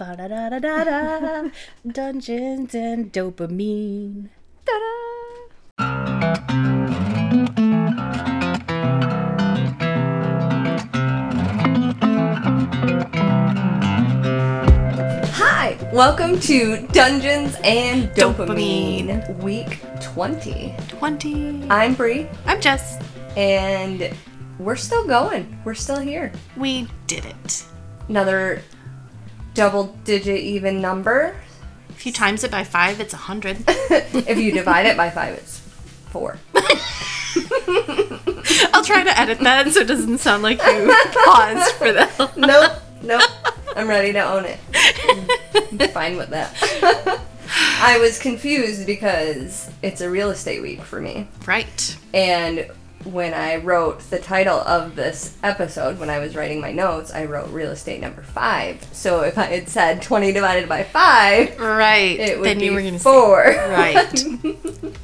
Ba da da da da da. Dungeons and dopamine. Da welcome to Dungeons and Dopamine, Dopamine. week 20. 20. I'm Bre, I'm Jess. and we're still going. We're still here. We did it. Another double digit even number. If you times it by five, it's a hundred. if you divide it by five, it's four. I'll try to edit that so it doesn't sound like you paused for that. Nope, nope. I'm ready to own it. I'm fine with that. I was confused because it's a real estate week for me. Right. And when I wrote the title of this episode, when I was writing my notes, I wrote real estate number five. So if I had said 20 divided by five, Right. it would then be you were gonna four. Say, right.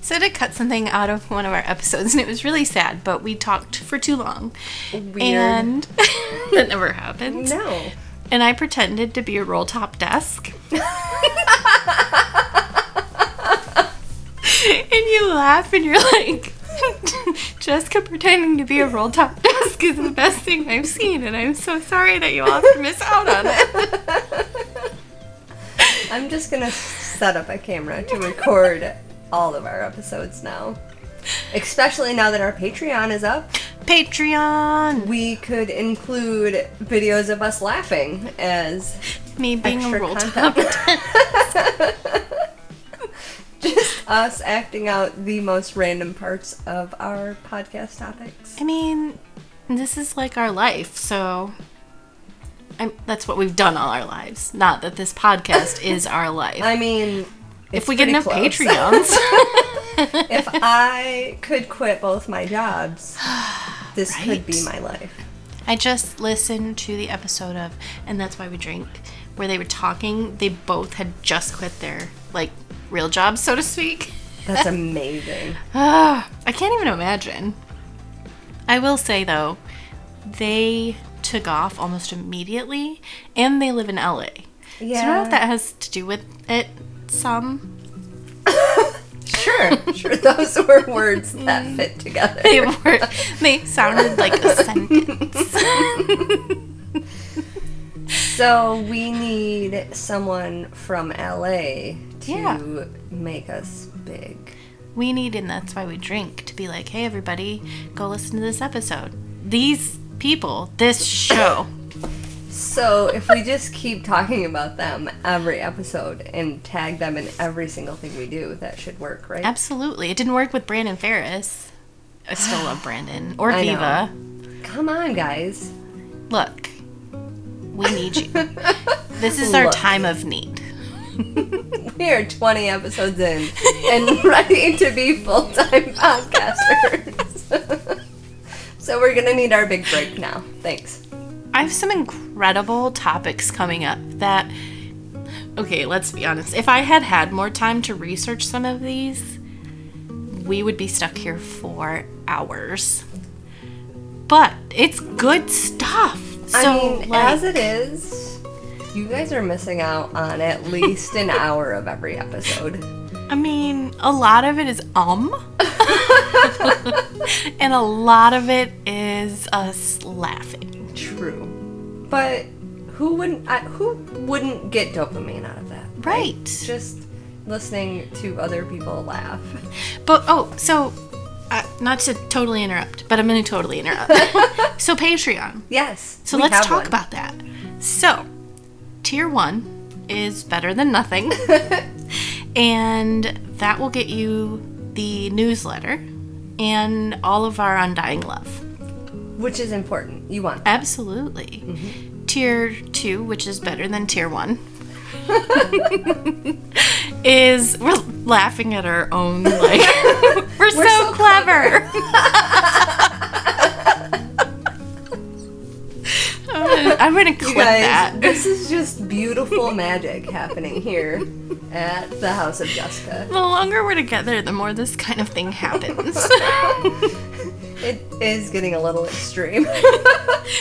so to cut something out of one of our episodes, and it was really sad, but we talked for too long, Weird. and that never happened. no. And I pretended to be a roll top desk. and you laugh and you're like, Jessica pretending to be a roll top desk is the best thing I've seen, and I'm so sorry that you all have to miss out on it. I'm just gonna set up a camera to record all of our episodes now. Especially now that our Patreon is up, Patreon! we could include videos of us laughing as Me being a roll top content. just us acting out the most random parts of our podcast topics. I mean, this is like our life, so I'm, that's what we've done all our lives. Not that this podcast is our life. I mean, if we get enough close. Patreons. if I could quit both my jobs, this could be my life. I just listened to the episode of And That's Why We Drink where they were talking. They both had just quit their like real jobs, so to speak. That's amazing. Ah, I can't even imagine. I will say though, they took off almost immediately and they live in LA. Yeah. So I don't know if that has to do with it some. Sure, sure. Those were words that fit together. They were they sounded like a sentence. So we need someone from LA to Yeah. make us big. we need and that's why we drink to be like, hey everybody, go listen to this episode. These people, this show. So if we just keep talking about them every episode and tag them in every single thing we do, that should work, right? Absolutely. It didn't work with Brandon Ferris. I still love Brandon. Or I know. Viva. Come on, guys. Look, we need you. This is our Look. time of need. We are 20 episodes in and ready to be full time podcasters. so we're gonna need our big break now. Thanks. I have some incredible topics coming up that. Okay, let's be honest. If I had had more time to research some of these, we would be stuck here for hours. But it's good stuff. So, I mean, like, as it is, you guys are missing out on at least an hour of every episode. I mean, a lot of it is um, and a lot of it is us laughing. True. But who wouldn't I, who wouldn't get dopamine out of that? Right. Just listening to other people laugh. But oh, so uh, not to totally interrupt, but I'm going to totally interrupt. so Patreon. Yes. So let's talk one. about that. So, tier one is better than nothing, and that will get you the newsletter and all of our undying love. which is important. You want that. Absolutely. Mm-hmm. Tier two, which is better than tier one, is we're laughing at our own like we're, so, so clever. I'm I'm gonna clip guys, that. this is just beautiful magic happening here at the House of Jessica. The longer we're together, the more this kind of thing happens. It is getting a little extreme.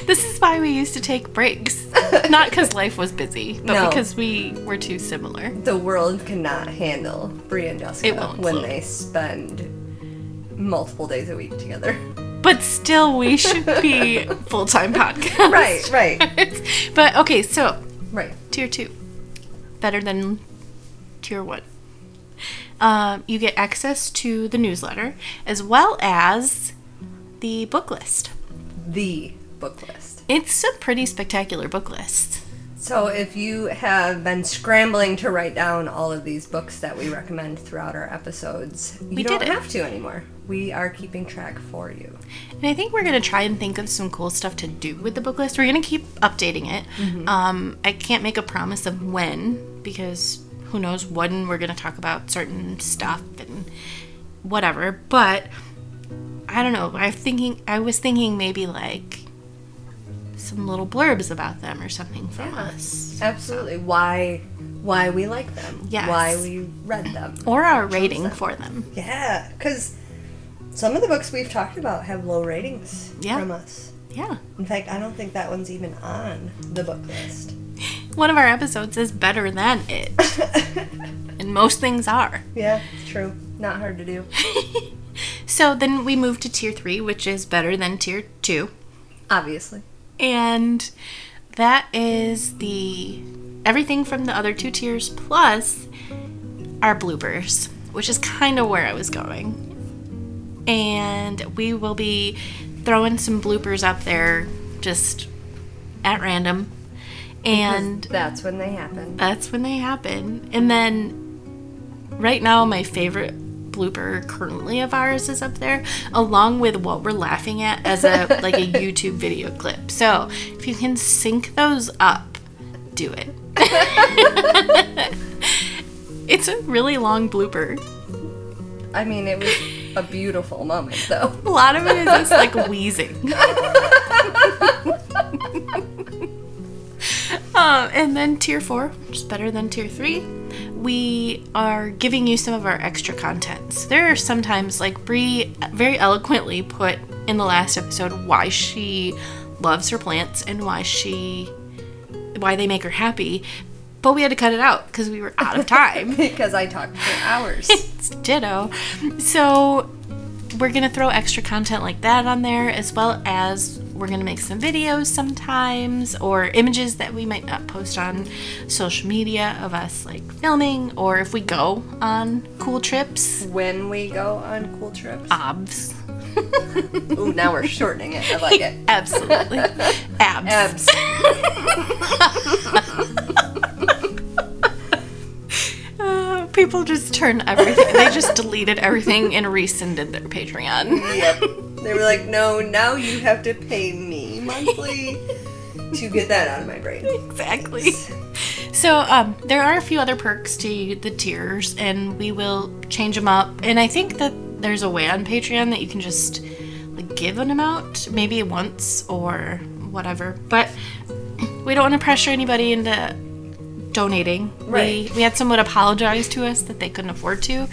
This is why we used to take breaks. Not because life was busy, but No. because we were too similar. the world cannot handle Bre and Jessica when they spend multiple days a week together. But still, we should be full time podcast. Right, right, but okay, so right. tier two, better than tier one. Um, you get access to the newsletter as well as the book list. The book list. It's a pretty spectacular book list. So if you have been scrambling to write down all of these books that we recommend throughout our episodes, you We don't have to anymore. We are keeping track for you. And I think we're going to try and think of some cool stuff to do with the book list. We're going to keep updating it. Um, I can't make a promise of when because who knows when we're going to talk about certain stuff and whatever. But I don't know. I'm thinking. I was thinking maybe like some little blurbs about them or something from us, Absolutely. Why why we like them. Yes. Why we read them. or our rating for them. Yeah, because some of the books we've talked about have low ratings Yeah. from us. Yeah. In fact, I don't think that one's even on the book list. One of our episodes is better than it, and most things are. Yeah, it's true. Not hard to do. So then we move to tier three, which is better than tier two. Obviously. And that is the everything from the other two tiers plus our bloopers, which is kind of where I was going. And we will be throwing some bloopers up there just at random. And That's when they happen. that's when they happen. And then right now my favorite blooper currently of ours is up there along with what we're laughing at as a like a YouTube video clip. So, if you can sync those up, do it. it's a really long blooper. I mean, it was a beautiful moment, though. A lot of it is just like wheezing. um, and then tier four, which is better than tier three, we are giving you some of our extra contents. There are sometimes, like Bre very eloquently put in the last episode, why she loves her plants and why she, why they make her happy. But we had to cut it out because we were out of time. because I talked for hours. It's ditto. So we're gonna throw extra content like that on there, as well as we're gonna make some videos sometimes, or images that we might not post on social media of us like filming, or if we go on cool trips. when we go on cool trips. Obs. Ooh, now we're shortening it. I like it. Absolutely. Abs. Abs. People just turn everything. they just deleted everything and rescinded their Patreon. Yep. They were like, no, now you have to pay me monthly to get that out of my brain. exactly. So um, there are a few other perks to the tiers, and we will change them up. And I think that there's a way on Patreon that you can just like give an amount, maybe once or whatever. But we don't want to pressure anybody into donating. Right. We we had someone apologize to us that they couldn't afford to.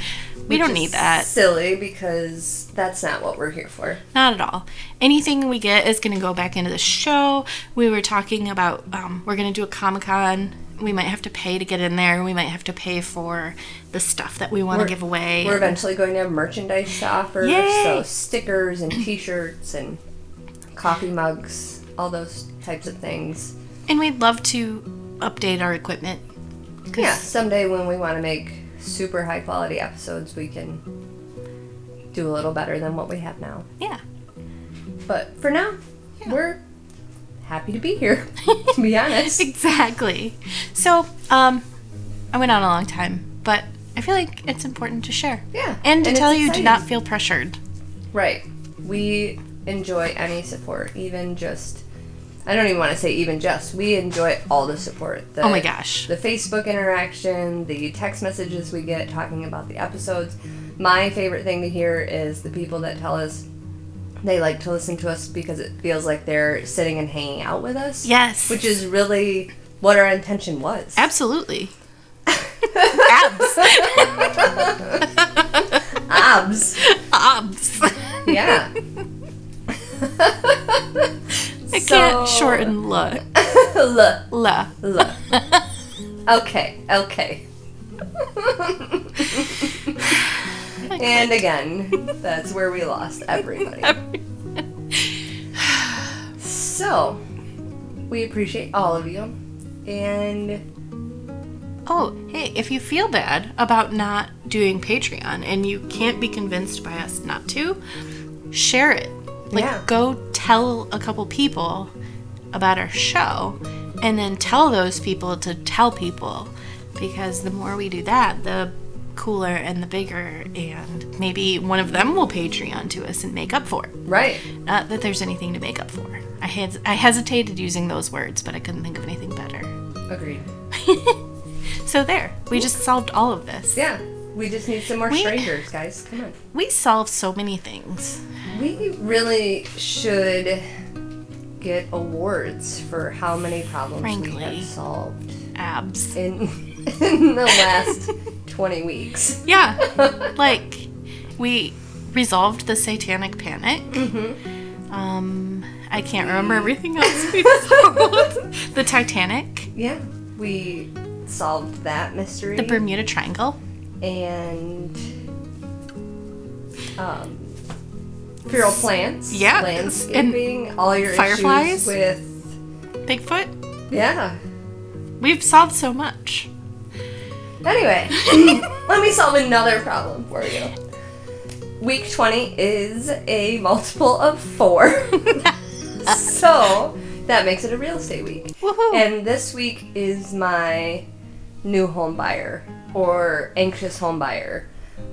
We don't need that. Silly because that's not what we're here for. Not at all. Anything we get is going to go back into the show. We were talking about um, we're going to do a Comic Con. We might have to pay to get in there. We might have to pay for the stuff that we want to give away. We're eventually going to have merchandise to offer. Yay! So stickers and t-shirts and coffee mugs, all those types of things. and we'd love to update our equipment. Yeah, someday when we want to make super high quality episodes, we can do a little better than what we have now. Yeah. But for now, we're happy to be here, to be honest. Exactly. So, um, I went on a long time, but I feel like it's important to share. Yeah. And to it's tell you, do not feel pressured. Right. We enjoy any support, even just. I don't even want to say even just. We enjoy all the support. The, Oh my gosh. The Facebook interaction, the text messages we get talking about the episodes. My favorite thing to hear is the people that tell us they like to listen to us because it feels like they're sitting and hanging out with us. Yes. Which is really what our intention was. Absolutely. Abs. Abs. Abs. Yeah. I can't shorten la. la. La. L. Okay, okay. and again, that's where we lost everybody. So, we appreciate all of you. And Oh, hey, if you feel bad about not doing Patreon and you can't be convinced by us not to, share it. Like, Yeah. go tell a couple people about our show and then tell those people to tell people because the more we do that, the cooler and the bigger, and maybe one of them will Patreon to us and make up for it. right. Not that there's anything to make up for. I, hes- I hesitated using those words, but I couldn't think of anything better. Agreed. So there, we just solved all of this. Yeah. We just need some more We- strangers, guys. Come on. We solve so many things. We really should get awards for how many problems we have solved Abs. in in the last 20 weeks. Yeah. like, we resolved the satanic panic. Mm-hmm. Um, I can't remember everything else we solved. the Titanic, Yeah. We solved that mystery. the Bermuda Triangle, and um, feral plants. Yeah, Landscaping. all your fireflies. issues with. Bigfoot. Yeah. We've solved so much. Anyway, let me solve another problem for you. Week 20 is a multiple of four. so that makes it a real estate week. Woohoo! And this week is my new home buyer or anxious home buyer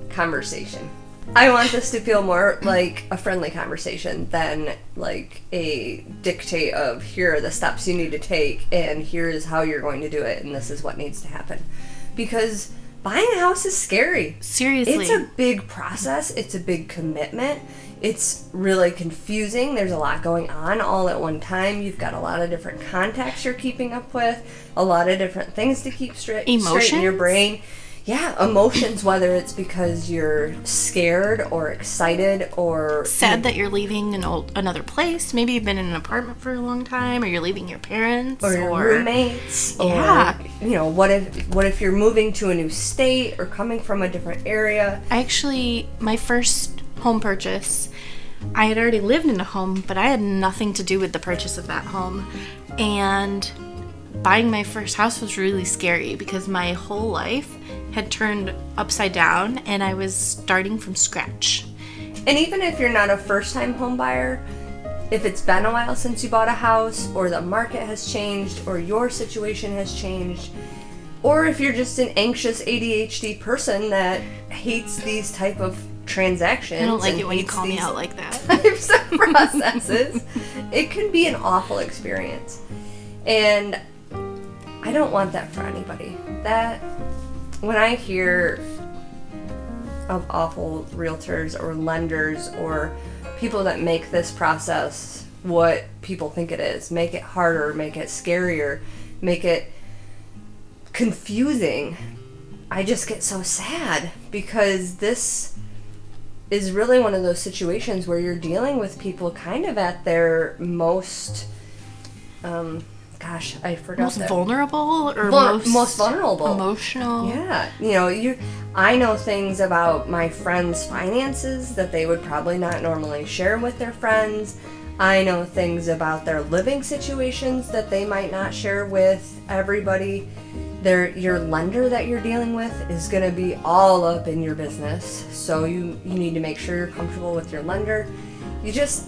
conversation. I want this to feel more like a friendly conversation than like a dictate of here are the steps you need to take and here is how you're going to do it and this is what needs to happen. Because buying a house is scary. Seriously. It's a big process, it's a big commitment. It's really confusing. There's a lot going on all at one time. You've got a lot of different contacts you're keeping up with, a lot of different things to keep straight, straight in your brain. Yeah, emotions, whether it's because you're scared or excited or sad that you're leaving an old another place. Maybe you've been in an apartment for a long time, or you're leaving your parents, or your roommates or Yeah. you know what if what if you're moving to a new state or coming from a different area I actually, my first home purchase, I had already lived in a home, but I had nothing to do with the purchase of that home. And buying my first house was really scary because my whole life had turned upside down and I was starting from scratch. And even if you're not a first time home buyer, if it's been a while since you bought a house, or the market has changed, or your situation has changed, or if you're just an anxious ADHD person that hates these type of transactions, I don't like it when you call me out like that. types of processes, it can be an awful experience. And I don't want that for anybody. That when I hear of awful realtors or lenders or people that make this process what people think it is, make it harder, make it scarier, make it confusing. I just get so sad because this is really one of those situations where you're dealing with people kind of at their most um gosh, I forgot Most that. vulnerable or Vul- most, most vulnerable. Emotional. Yeah, you know, you. I know things about my friends' finances that they would probably not normally share with their friends. I know things about their living situations that they might not share with everybody. Your lender that you're dealing with is going to be all up in your business, so you you need to make sure you're comfortable with your lender. You just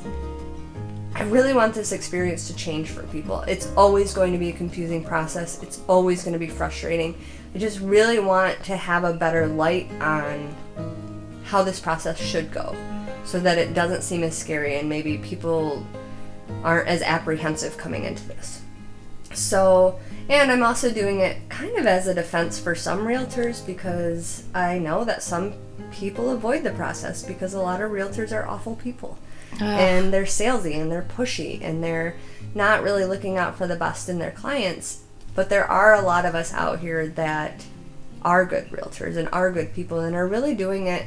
I really want this experience to change for people. It's always going to be a confusing process. It's always going to be frustrating. I just really want to have a better light on how this process should go so that it doesn't seem as scary and maybe people aren't as apprehensive coming into this. So, and I'm also doing it kind of as a defense for some realtors because I know that some people avoid the process because a lot of realtors are awful people and they're salesy and they're pushy and they're not really looking out for the best in their clients. But there are a lot of us out here that are good realtors and are good people and are really doing it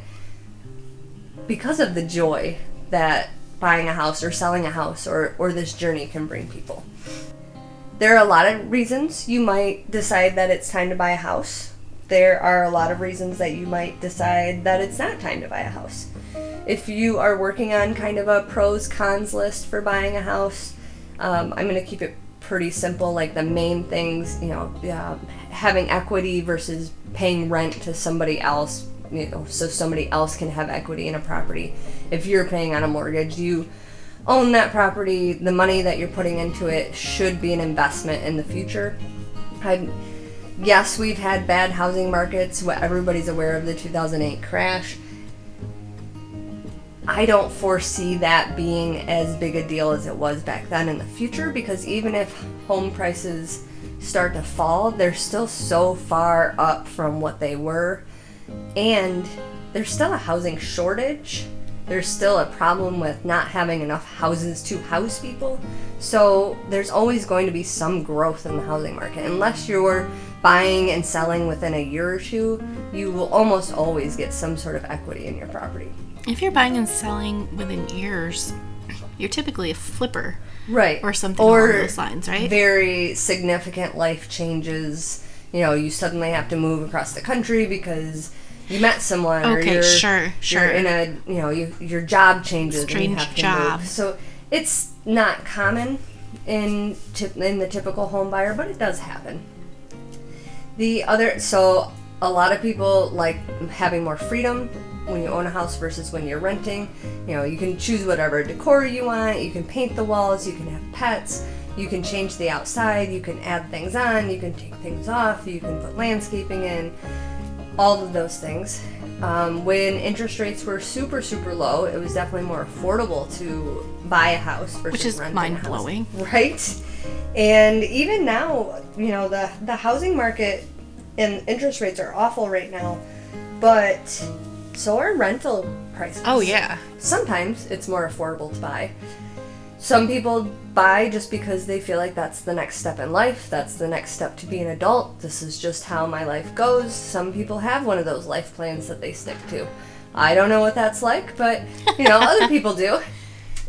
because of the joy that buying a house or selling a house or, or this journey can bring people. There are a lot of reasons you might decide that it's time to buy a house. There are a lot of reasons that you might decide that it's not time to buy a house. If you are working on kind of a pros cons list for buying a house, um, I'm going to keep it pretty simple. Like the main things, you know, uh, having equity versus paying rent to somebody else, you know, so somebody else can have equity in a property. If you're paying on a mortgage, you own that property. The money that you're putting into it should be an investment in the future. I, yes, we've had bad housing markets. Everybody's aware of the 2008 crash. I don't foresee that being as big a deal as it was back then in the future because even if home prices start to fall, they're still so far up from what they were. And there's still a housing shortage. There's still a problem with not having enough houses to house people. So there's always going to be some growth in the housing market. Unless you're buying and selling within a year or two, you will almost always get some sort of equity in your property. If you're buying and selling within years, you're typically a flipper. Right. Or something or along those lines, right? Very significant life changes. You know, you suddenly have to move across the country because you met someone okay, or you're, sure, sure. You're in a, you know, you, your job changes Strange and you have to job. move. So it's not common in in the typical home buyer, but it does happen. The other so a lot of people like having more freedom when you own a house versus when you're renting. You know, you can choose whatever decor you want, you can paint the walls, you can have pets, you can change the outside, you can add things on, you can take things off, you can put landscaping in, all of those things. Um, when interest rates were super, super low, it was definitely more affordable to buy a house versus Which is mind blowing. Right? And even now, you know, the, the housing market and interest rates are awful right now, but so are rental prices. Oh, yeah. Sometimes it's more affordable to buy. Some people buy just because they feel like that's the next step in life. That's the next step to be an adult. This is just how my life goes. Some people have one of those life plans that they stick to. I don't know what that's like, but you know, other people do.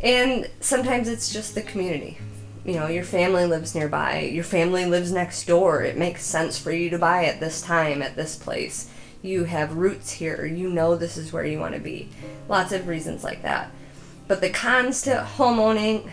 And sometimes it's just the community. You know, your family lives nearby, your family lives next door. It makes sense for you to buy at this time, at this place. You have roots here, you know this is where you want to be. Lots of reasons like that. But the cons to home owning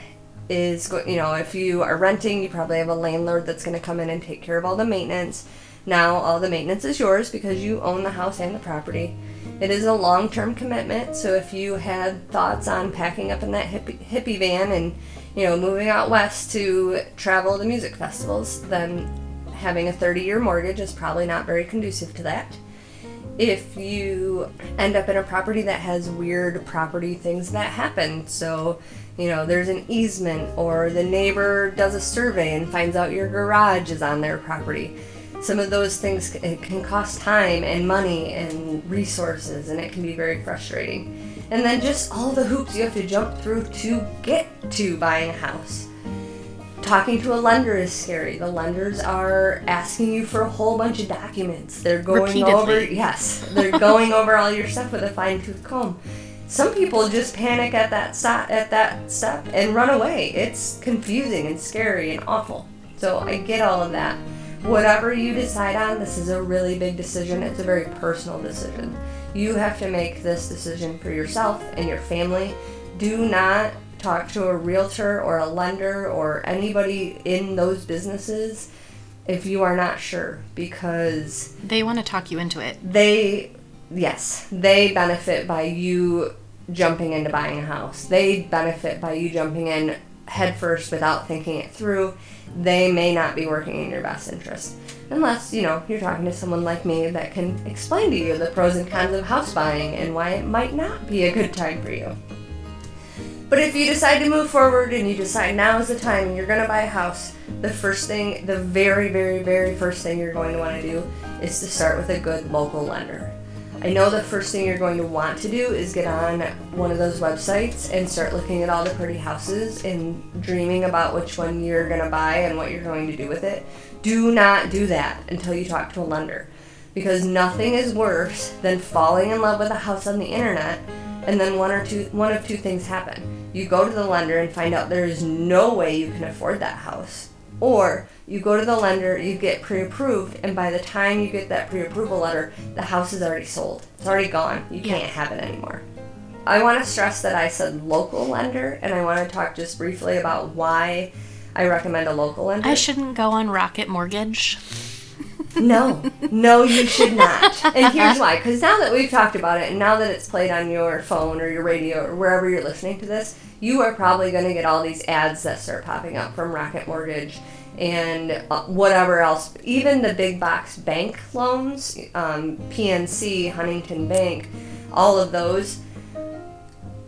is, you know, if you are renting, you probably have a landlord that's going to come in and take care of all the maintenance. Now, all the maintenance is yours because you mm. own the house and the property. It is a long term commitment, so if you had thoughts on packing up in that hippie, hippie van and, you know, moving out west to travel to music festivals, then having a 30 year mortgage is probably not very conducive to that if you end up in a property that has weird property things that happen. So, you know, there's an easement, or the neighbor does a survey and finds out your garage is on their property. Some of those things it can cost time and money and resources, and it can be very frustrating. And then just all the hoops you have to jump through to get to buying a house talking to a lender is scary. The lenders are asking you for a whole bunch of documents. They're going Repeatedly. over yes, they're going over all your stuff with a fine tooth comb. Some people just panic at that stop, at that step and run away. It's confusing and scary and awful. So I get all of that. Whatever you decide on, this is a really big decision. It's a very personal decision. You have to make this decision for yourself and your family. Do not talk to a realtor or a lender or anybody in those businesses if you are not sure because They want to talk you into it. they yes they benefit by you jumping into buying a house. They benefit by you jumping in headfirst without thinking it through. They may not be working in your best interest unless you know you're talking to someone like me that can explain to you the pros and cons of house buying and why it might not be a good time for you but if you decide to move forward and you decide now is the time and you're going to buy a house, the first thing, the very, very, very first thing you're going to want to do is to start with a good local lender. I know the first thing you're going to want to do is get on one of those websites and start looking at all the pretty houses and dreaming about which one you're going to buy and what you're going to do with it. Do not do that until you talk to a lender because nothing is worse than falling in love with a house on the internet and then one or two one of two things happen you go to the lender and find out there is no way you can afford that house. Or you go to the lender, you get pre approved, and by the time you get that pre approval letter, the house is already sold. It's already gone. You Yeah. can't have it anymore. I want to stress that I said local lender, and I want to talk just briefly about why I recommend a local lender. I shouldn't go on Rocket Mortgage. No, no, you should not. And here's why. Because now that we've talked about it, and now that it's played on your phone or your radio or wherever you're listening to this, you are probably going to get all these ads that start popping up from Rocket Mortgage and uh, whatever else. Even the big box bank loans, um, PNC, Huntington Bank, all of those,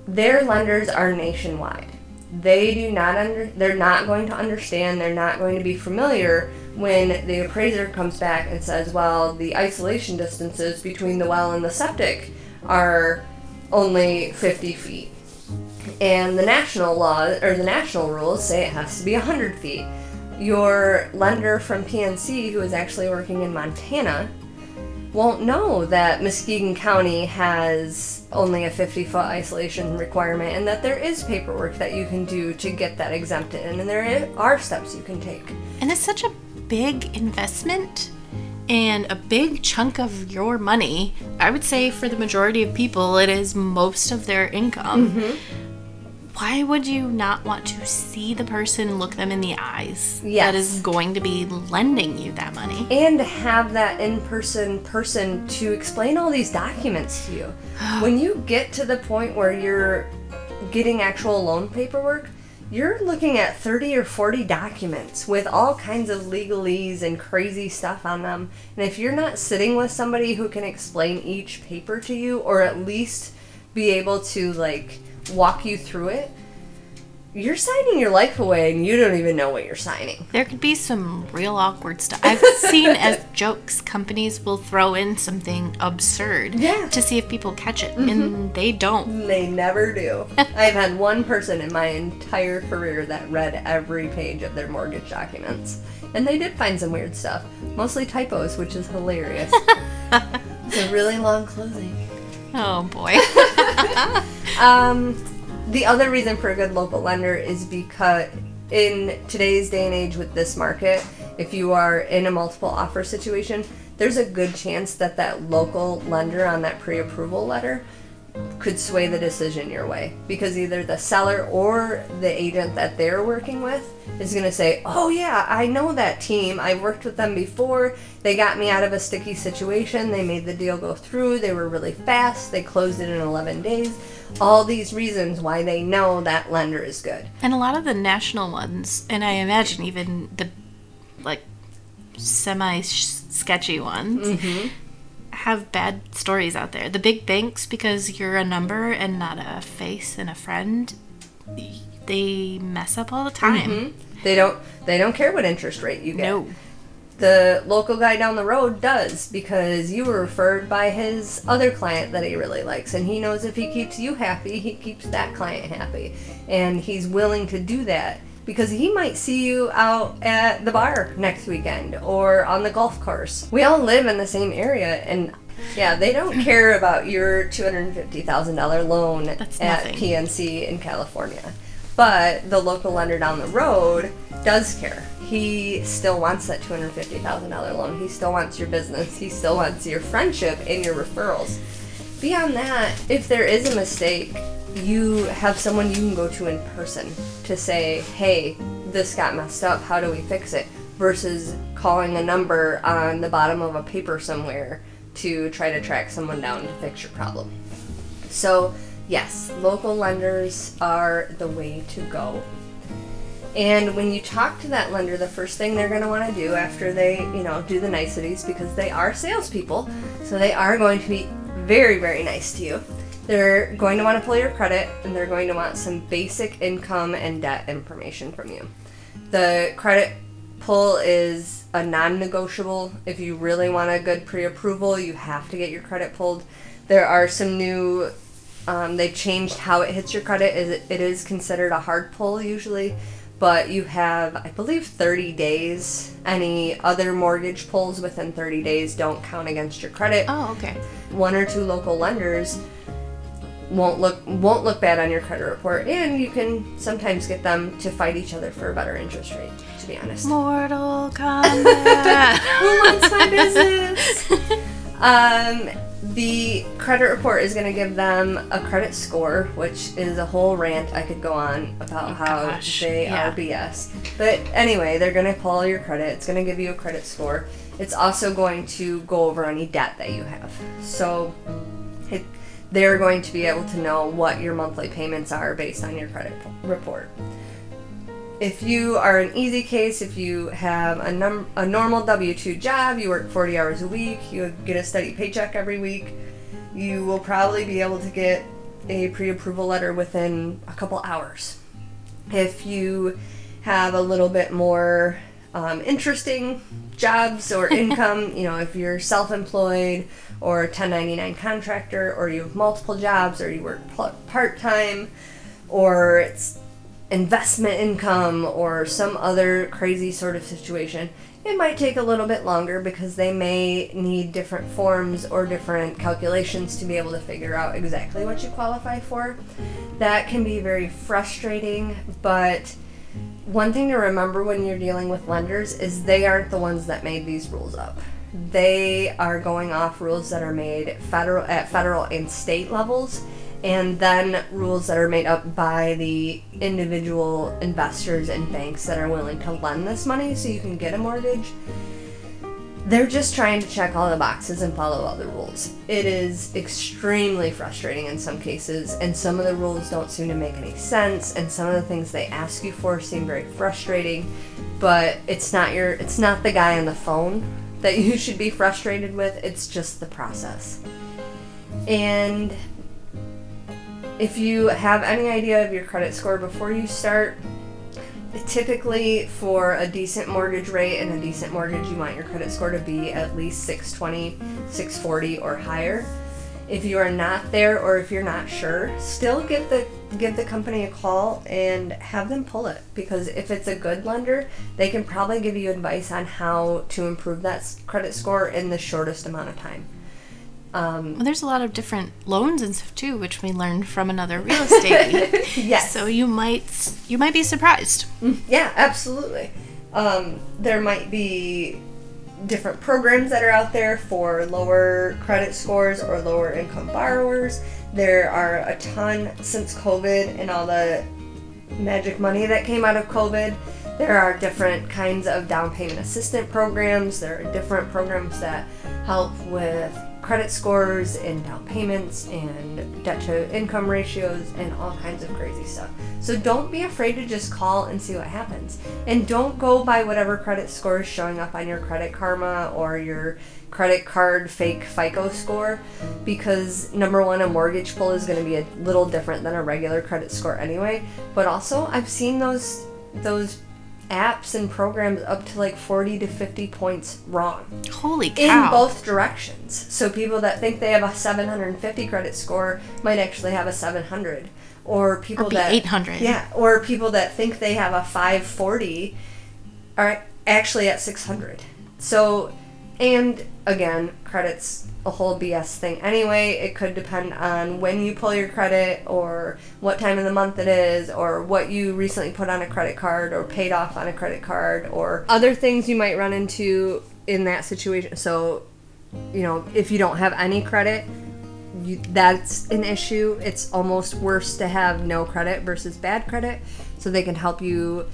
their lenders are nationwide. They do not under they're not going to understand, they're not going to be familiar when the appraiser comes back and says, "Well, the isolation distances between the well and the septic are only 50 feet." And the national law or the national rules say it has to be 100 feet. Your lender from PNC who is actually working in Montana won't know that Muskegon County has only a 50 foot isolation requirement and that there is paperwork that you can do to get that exempted and there are steps you can take. And it's such a big investment and a big chunk of your money. I would say for the majority of people, it is most of their income. Mm-hmm. Why would you not want to see the person look them in the eyes that Yes. is going to be lending you that money? And have that in person person to explain all these documents to you. when you get to the point where you're getting actual loan paperwork, you're looking at 30 or 40 documents with all kinds of legalese and crazy stuff on them. And if you're not sitting with somebody who can explain each paper to you or at least be able to like walk you through it, you're signing your life away and you don't even know what you're signing. There could be some real awkward stuff. I've seen as jokes, companies will throw in something absurd Yeah. to see if people catch it, and they don't. They never do. I've had one person in my entire career that read every page of their mortgage documents. And they did find some weird stuff. Mostly typos, which is hilarious. it's a really long closing. Oh boy. Um, the other reason for a good local lender is because in today's day and age with this market, if you are in a multiple offer situation, there's a good chance that that local lender on that pre-approval letter could sway the decision your way because either the seller or the agent that they're working with is going to say, "Oh yeah, I know that team. I've worked with them before. They got me out of a sticky situation. They made the deal go through. They were really fast. They closed it in 11 days." All these reasons why they know that lender is good. And a lot of the national ones, and I imagine even the like semi sketchy ones, mm-hmm. Have bad stories out there. The big banks, because you're a number and not a face and a friend, they mess up all the time. Mm-hmm. They don't they don't care what interest rate you get. No. the local guy down the road does because you were referred by his other client that he really likes and he knows if he keeps you happy he keeps that client happy and he's willing to do that because he might see you out at the bar next weekend or on the golf course we all live in the same area and yeah they don't care about your $250000 loan That's at nothing. pnc in california but the local lender down the road does care. He still wants that $250,000 loan. He still wants your business. He still wants your friendship and your referrals. Beyond that, if there is a mistake, you have someone you can go to in person to say, hey, this got messed up. How do we fix it? Versus calling a number on the bottom of a paper somewhere to try to track someone down to fix your problem. So, yes, local lenders are the way to go. And when you talk to that lender, the first thing they're going to want to do after they, you know, do the niceties, because they are salespeople, so they are going to be very, very nice to you. They're going to want to pull your credit, and they're going to want some basic income and debt information from you. The credit pull is a non-negotiable. If you really want a good pre-approval, you have to get your credit pulled. There are some new. Um, they changed how it hits your credit. It it is considered a hard pull usually, but you have, I believe, 30 days. Any other mortgage pulls within 30 days don't count against your credit Oh, okay. one or two local lenders won't look won't look bad on your credit report, and you can sometimes get them to fight each other for a better interest rate. To be honest, Mortal Kombat. who wants my business? Um, the credit report is going to give them a credit score, which is a whole rant I could go on about Oh, how gosh, they yeah. are BS. But anyway, they're going to pull your credit. It's going to give you a credit score. It's also going to go over any debt that you have. So it, they're going to be able to know what your monthly payments are based on your credit report. If you are an easy case, if you have a, num- a normal W 2 job, you work 40 hours a week, you get a steady paycheck every week, you will probably be able to get a pre approval letter within a couple hours. If you have a little bit more um, interesting jobs or income, you know, if you're self employed or a 1099 contractor, or you have multiple jobs, or you work part time, or it's investment income or some other crazy sort of situation, it might take a little bit longer because they may need different forms or different calculations to be able to figure out exactly what you qualify for. That can be very frustrating, but one thing to remember when you're dealing with lenders is they aren't the ones that made these rules up. They are going off rules that are made federal at federal and state levels and then rules that are made up by the individual investors and banks that are willing to lend this money so you can get a mortgage. They're just trying to check all the boxes and follow all the rules. It is extremely frustrating in some cases, and some of the rules don't seem to make any sense, and some of the things they ask you for seem very frustrating. But it's not your it's not the guy on the phone that you should be frustrated with, it's just the process. And if you have any idea of your credit score before you start, typically for a decent mortgage rate and a decent mortgage, you want your credit score to be at least 620, 640 or higher. If you are not there or if you're not sure, still get the give the company a call and have them pull it because if it's a good lender, they can probably give you advice on how to improve that credit score in the shortest amount of time. Um, Well, there's a lot of different loans and stuff too, which we learned from another real estate yes. So you might you might be surprised. Yeah, absolutely. Um, there might be different programs that are out there for lower credit scores or lower income borrowers. There are a ton since COVID and all the magic money that came out of COVID. There are different kinds of down payment assistant programs. There are different programs that help with credit scores and down payments and debt to income ratios and all kinds of crazy stuff. So don't be afraid to just call and see what happens. And don't go by whatever credit score is showing up on your credit karma or your credit card fake FICO score because number one, a mortgage pull is going to be a little different than a regular credit score anyway. But also, I've seen those those apps and programs up to like 40 to 50 points wrong Holy cow. in both directions. So people that think they have a 750 credit score might actually have a 700 or people Or be that 800. Yeah, or people that think they have a 540 are actually at 600. So and again, credits a whole BS thing anyway. It could depend on when you pull your credit or what time of the month it is or what you recently put on a credit card or paid off on a credit card or other things you might run into in that situation. So, you know, if you don't have any credit, you, that's an issue. It's almost worse to have no credit versus bad credit. So they can help you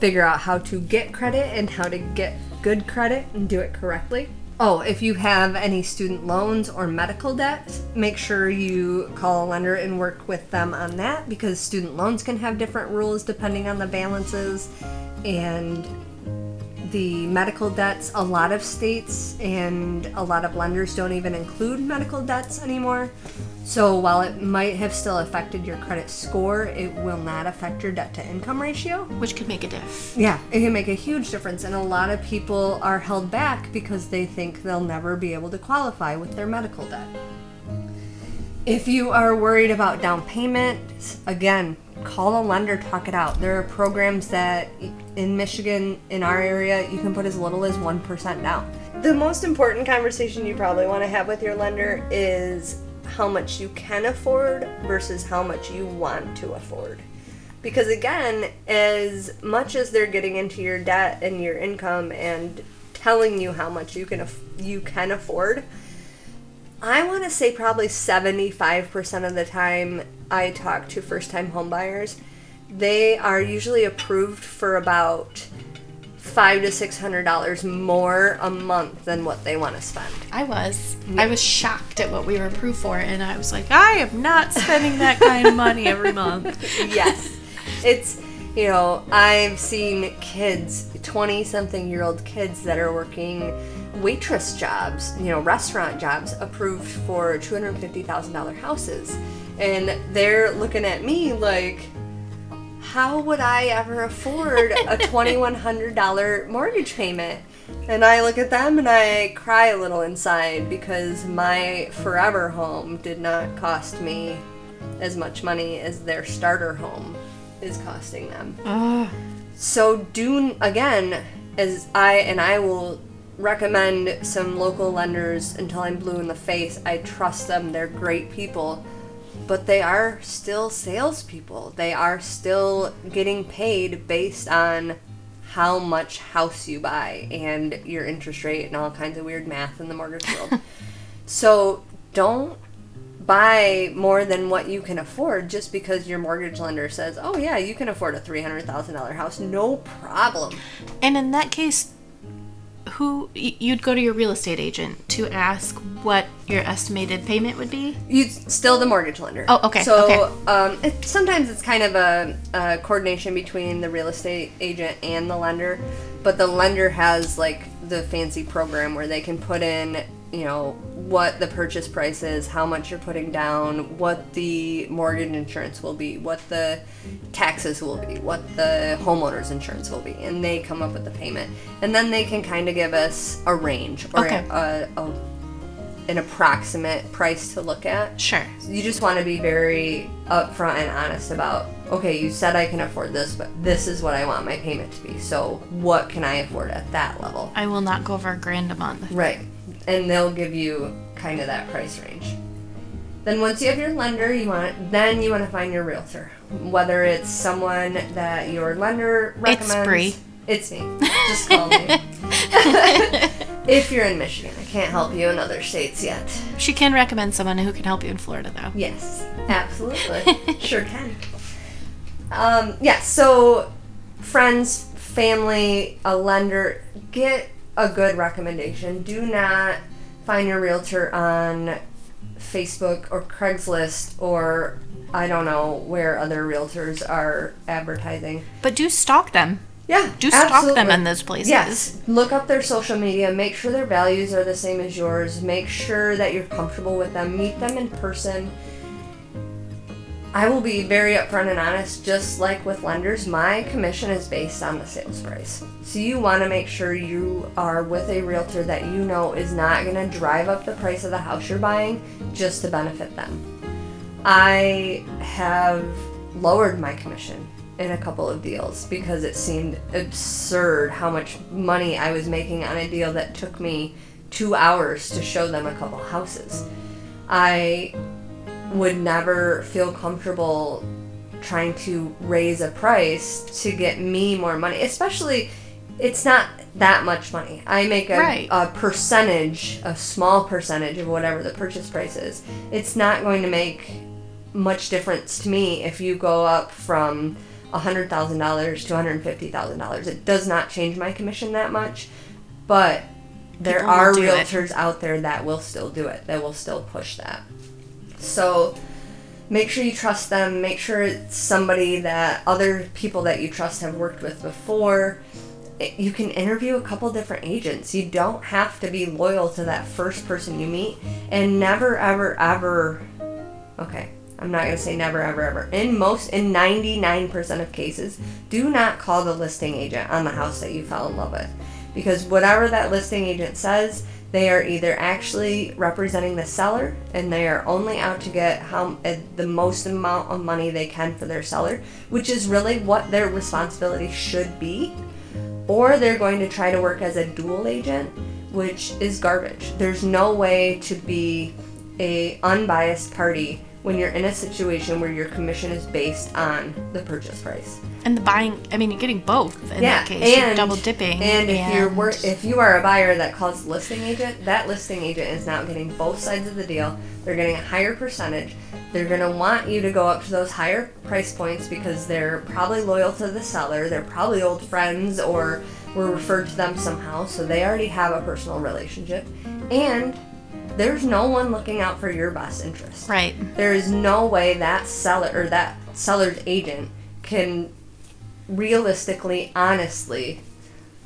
figure out how to get credit and how to get good credit and do it correctly. Oh, if you have any student loans or medical debt, make sure you call a lender and work with them on that because student loans can have different rules depending on the balances and the medical debts. A lot of states and a lot of lenders don't even include medical debts anymore. So while it might have still affected your credit score, it will not affect your debt to income ratio. which could make a diff. Yeah, it can make a huge difference, and a lot of people are held back because they think they'll never be able to qualify with their medical debt. If you are worried about down payment, again, call a lender, talk it out. There are programs that in Michigan, in our area, you can put as little as 1% down. The most important conversation you probably want to have with your lender is how much you can afford versus how much you want to afford. Because again, as much as they're getting into your debt and your income and telling you how much you can aff- you can afford, I want to say probably 75% of the time I talk to first time homebuyers, they are usually approved for about five to six hundred dollars more a month than what they want to spend. I was. I was shocked at what we were approved for, and I was like, I am not spending that kind of money every month. yes. It's, you know, I've seen kids, 20 something year old kids that are working waitress jobs, you know, restaurant jobs approved for $250,000 houses. And they're looking at me like, how would I ever afford a $2,100 mortgage payment? And I look at them and I cry a little inside because my forever home did not cost me as much money as their starter home is costing them. Ugh. So do again as I and I will recommend some local lenders until I'm blue in the face. I trust them. They're great people. But they are still salespeople. They are still getting paid based on how much house you buy and your interest rate and all kinds of weird math in the mortgage world. so don't buy more than what you can afford just because your mortgage lender says, "Oh yeah, you can afford a three hundred thousand dollar house, no problem." And in that case, who you'd go to your real estate agent to ask what your estimated payment would be? You still the mortgage lender. Oh, okay, So okay. Um, it, sometimes it's kind of a, a coordination between the real estate agent and the lender, but the lender has like the fancy program where they can put in, you know, what the purchase price is, how much you're putting down, what the mortgage insurance will be, what the taxes will be, what the homeowner's insurance will be, and they come up with the payment, and then they can kind of give us a range or Okay. a, a, an approximate price to look at. Sure. You just want to be very upfront and honest about, okay, you said I can afford this, but this is what I want my payment to be. So, what can I afford at that level? I will not go over a grand a month. Right. And they'll give you kind of that price range. Then once you have your lender, you want then you want to find your realtor. Whether it's someone that your lender recommends. It's. Bre. It's me. Just call me. if you're in Michigan, I can't help you in other states yet. She can recommend someone who can help you in Florida, though. Yes, absolutely. sure can. Um, yeah, so friends, family, a lender, get a good recommendation. Do not find your realtor on Facebook or Craigslist or I don't know where other realtors are advertising. But do stalk them. Yeah, Do stalk them in those places. Yes, look up their social media. Make sure their values are the same as yours. Make sure that you're comfortable with them. Meet them in person. I will be very upfront and honest, just like with lenders, my commission is based on the sales price. So you want to make sure you are with a realtor that you know is not going to drive up the price of the house you're buying just to benefit them. I have lowered my commission in a couple of deals because it seemed absurd how much money I was making on a deal that took me two hours to show them a couple houses. I would never feel comfortable trying to raise a price to get me more money, especially it's not that much money. I make a, Right. a percentage, a small percentage of whatever the purchase price is. It's not going to make much difference to me if you go up from $100,000 to $150,000. It does not change my commission that much, but there People are do it. realtors out there that will still do it, that will still push that. So make sure you trust them, make sure it's somebody that other people that you trust have worked with before. You can interview a couple different agents. You don't have to be loyal to that first person you meet and never ever ever Okay, I'm not gonna say never, ever, ever. In most, in 99% of cases, do not call the listing agent on the house that you fell in love with. Because whatever that listing agent says, they are either actually representing the seller and they are only out to get how uh, the most amount of money they can for their seller, which is really what their responsibility should be. Or they're going to try to work as a dual agent, which is garbage. There's no way to be a unbiased party when you're in a situation where your commission is based on the purchase price. And the buying, I mean, you're getting both in yeah, that case. You're and double dipping. And if you're wor- if you are a buyer that calls listing agent, that listing agent is now getting both sides of the deal. They're getting a higher percentage. They're gonna want you to go up to those higher price points because they're probably loyal to the seller. They're probably old friends or were referred to them somehow, so they already have a personal relationship. And there's no one looking out for your best interest. Right. There is no way that seller or that seller's agent can realistically, honestly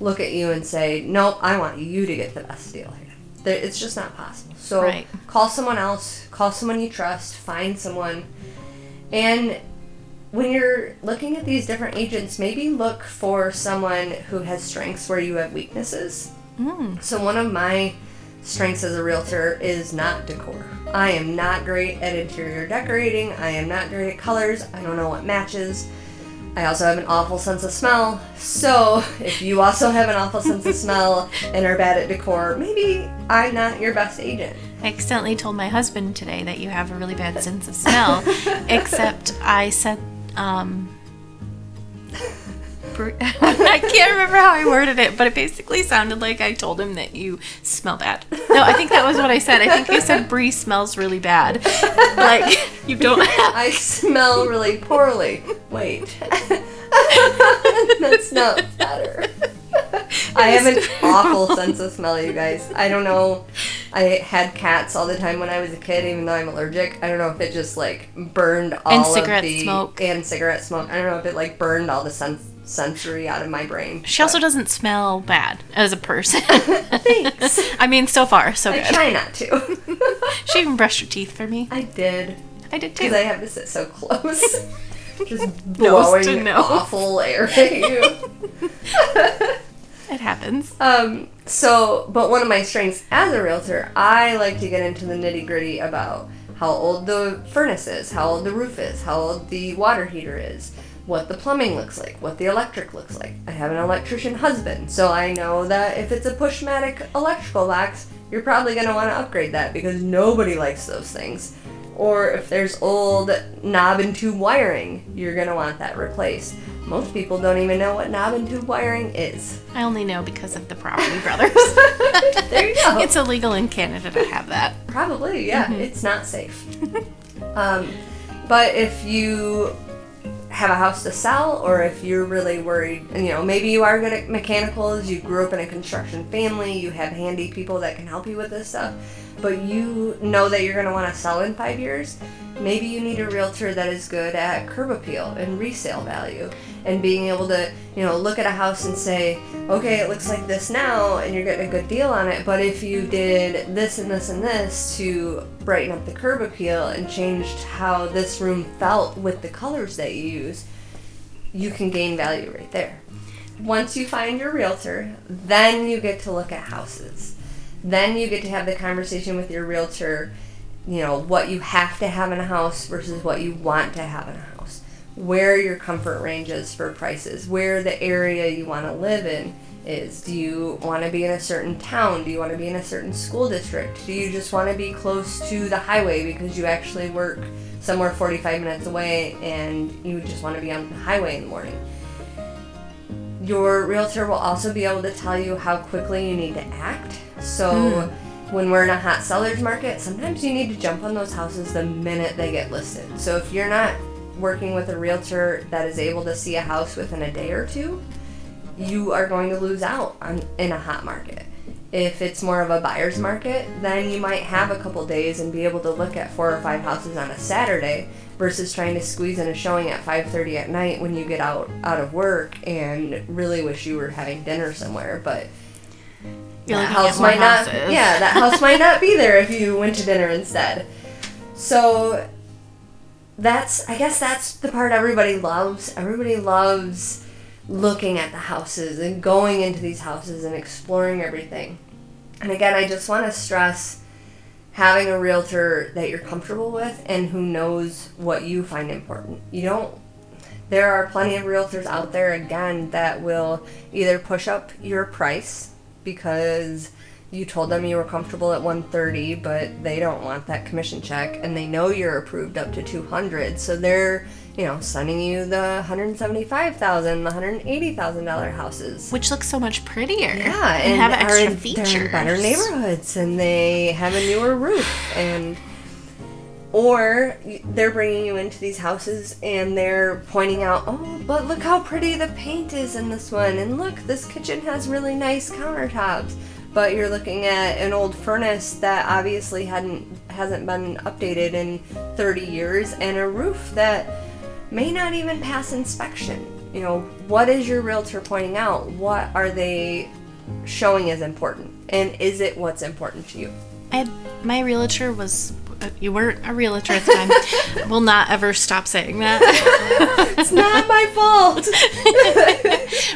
look at you and say, "Nope, I want you to get the best deal here." There, it's just not possible. So Right. call someone else, call someone you trust, find someone, and when you're looking at these different agents, maybe look for someone who has strengths where you have weaknesses. Mm. So one of my strengths as a realtor is not decor. I am not great at interior decorating. I am not great at colors. I don't know what matches. I also have an awful sense of smell. So, if you also have an awful sense of smell and are bad at decor, maybe I'm not your best agent. I accidentally told my husband today that you have a really bad sense of smell, except I said, um, I can't remember how I worded it, but it basically sounded like I told him that you smell bad. No, I think that was what I said. I think you said Bre smells really bad. Like, you don't have. I smell really poorly. Wait. That's not better. I have an awful sense of smell, you guys. I don't know. I had cats all the time when I was a kid, even though I'm allergic. I don't know if it just like burned all And of cigarette the smoke. and cigarette smoke. I don't know if it like burned all the sen- sensory out of my brain. She also doesn't smell bad as a person. Thanks. I mean, so far, so I good. I try not to. She even brushed her teeth for me. I did I did because too. I have to sit so close, just blowing awful air at you. It happens. Um, so, but one of my strengths as a realtor, I like to get into the nitty gritty about how old the furnace is, how old the roof is, how old the water heater is, what the plumbing looks like, what the electric looks like. I have an electrician husband, so I know that if it's a Pushmatic electrical box, you're probably going to want to upgrade that because nobody likes those things. Or if there's old knob and tube wiring, you're going to want that replaced. Most people don't even know what knob and tube wiring is. I only know because of the Property Brothers. there you go. it's illegal in Canada to have that. Probably, yeah. It's not safe. um, but if you have a house to sell, or if you're really worried, you know, maybe you are good at mechanicals, you grew up in a construction family, you have handy people that can help you with this stuff, but you know that you're going to want to sell in five years, maybe you need a realtor that is good at curb appeal and resale value and being able to, you know, look at a house and say, okay, it looks like this now and you're getting a good deal on it, but if you did this and this and this to brighten up the curb appeal and changed how this room felt with the colors that you use, you can gain value right there. Once you find your realtor, then you get to look at houses. Then you get to have the conversation with your realtor, you know, what you have to have in a house versus what you want to have in a house. Where your comfort range is for prices, where the area you want to live in is. Do you want to be in a certain town? Do you want to be in a certain school district? Do you just want to be close to the highway because you actually work somewhere 45 minutes away and you just want to be on the highway in the morning? Your realtor will also be able to tell you how quickly you need to act. So, hmm. when we're in a hot seller's market, sometimes you need to jump on those houses the minute they get listed. So, if you're not working with a realtor that is able to see a house within a day or two, you are going to lose out on in a hot market. If it's more of a buyer's market, then you might have a couple days and be able to look at four or five houses on a Saturday versus trying to squeeze in a showing at 5:30 at night when you get out out of work and really wish you were having dinner somewhere, but You're that house might not yeah, that house might not be there if you went to dinner instead. So that's I guess that's the part everybody loves. Everybody loves looking at the houses and going into these houses and exploring everything. And again, I just want to stress having a realtor that you're comfortable with and who knows what you find important. You don't there are plenty of realtors out there again that will either push up your price because you told them you were comfortable at 130 but they don't want that commission check and they know you're approved up to 200 so they're you know sending you the 175000 the 180000 dollar houses Which looks so much prettier. yeah and, have are extra in- features. better neighborhoods and they have a newer roof and or they're bringing you into these houses and they're pointing out, oh, but look how pretty the paint is in this one, and look, this kitchen has really nice countertops. But you're looking at an old furnace that obviously hadn't hasn't been updated in 30 years, and a roof that may not even pass inspection. You know, what is your realtor pointing out? What are they showing as important, and is it what's important to you? I my realtor was. You weren't a realtor at the time. will not ever stop saying that. It's not my fault.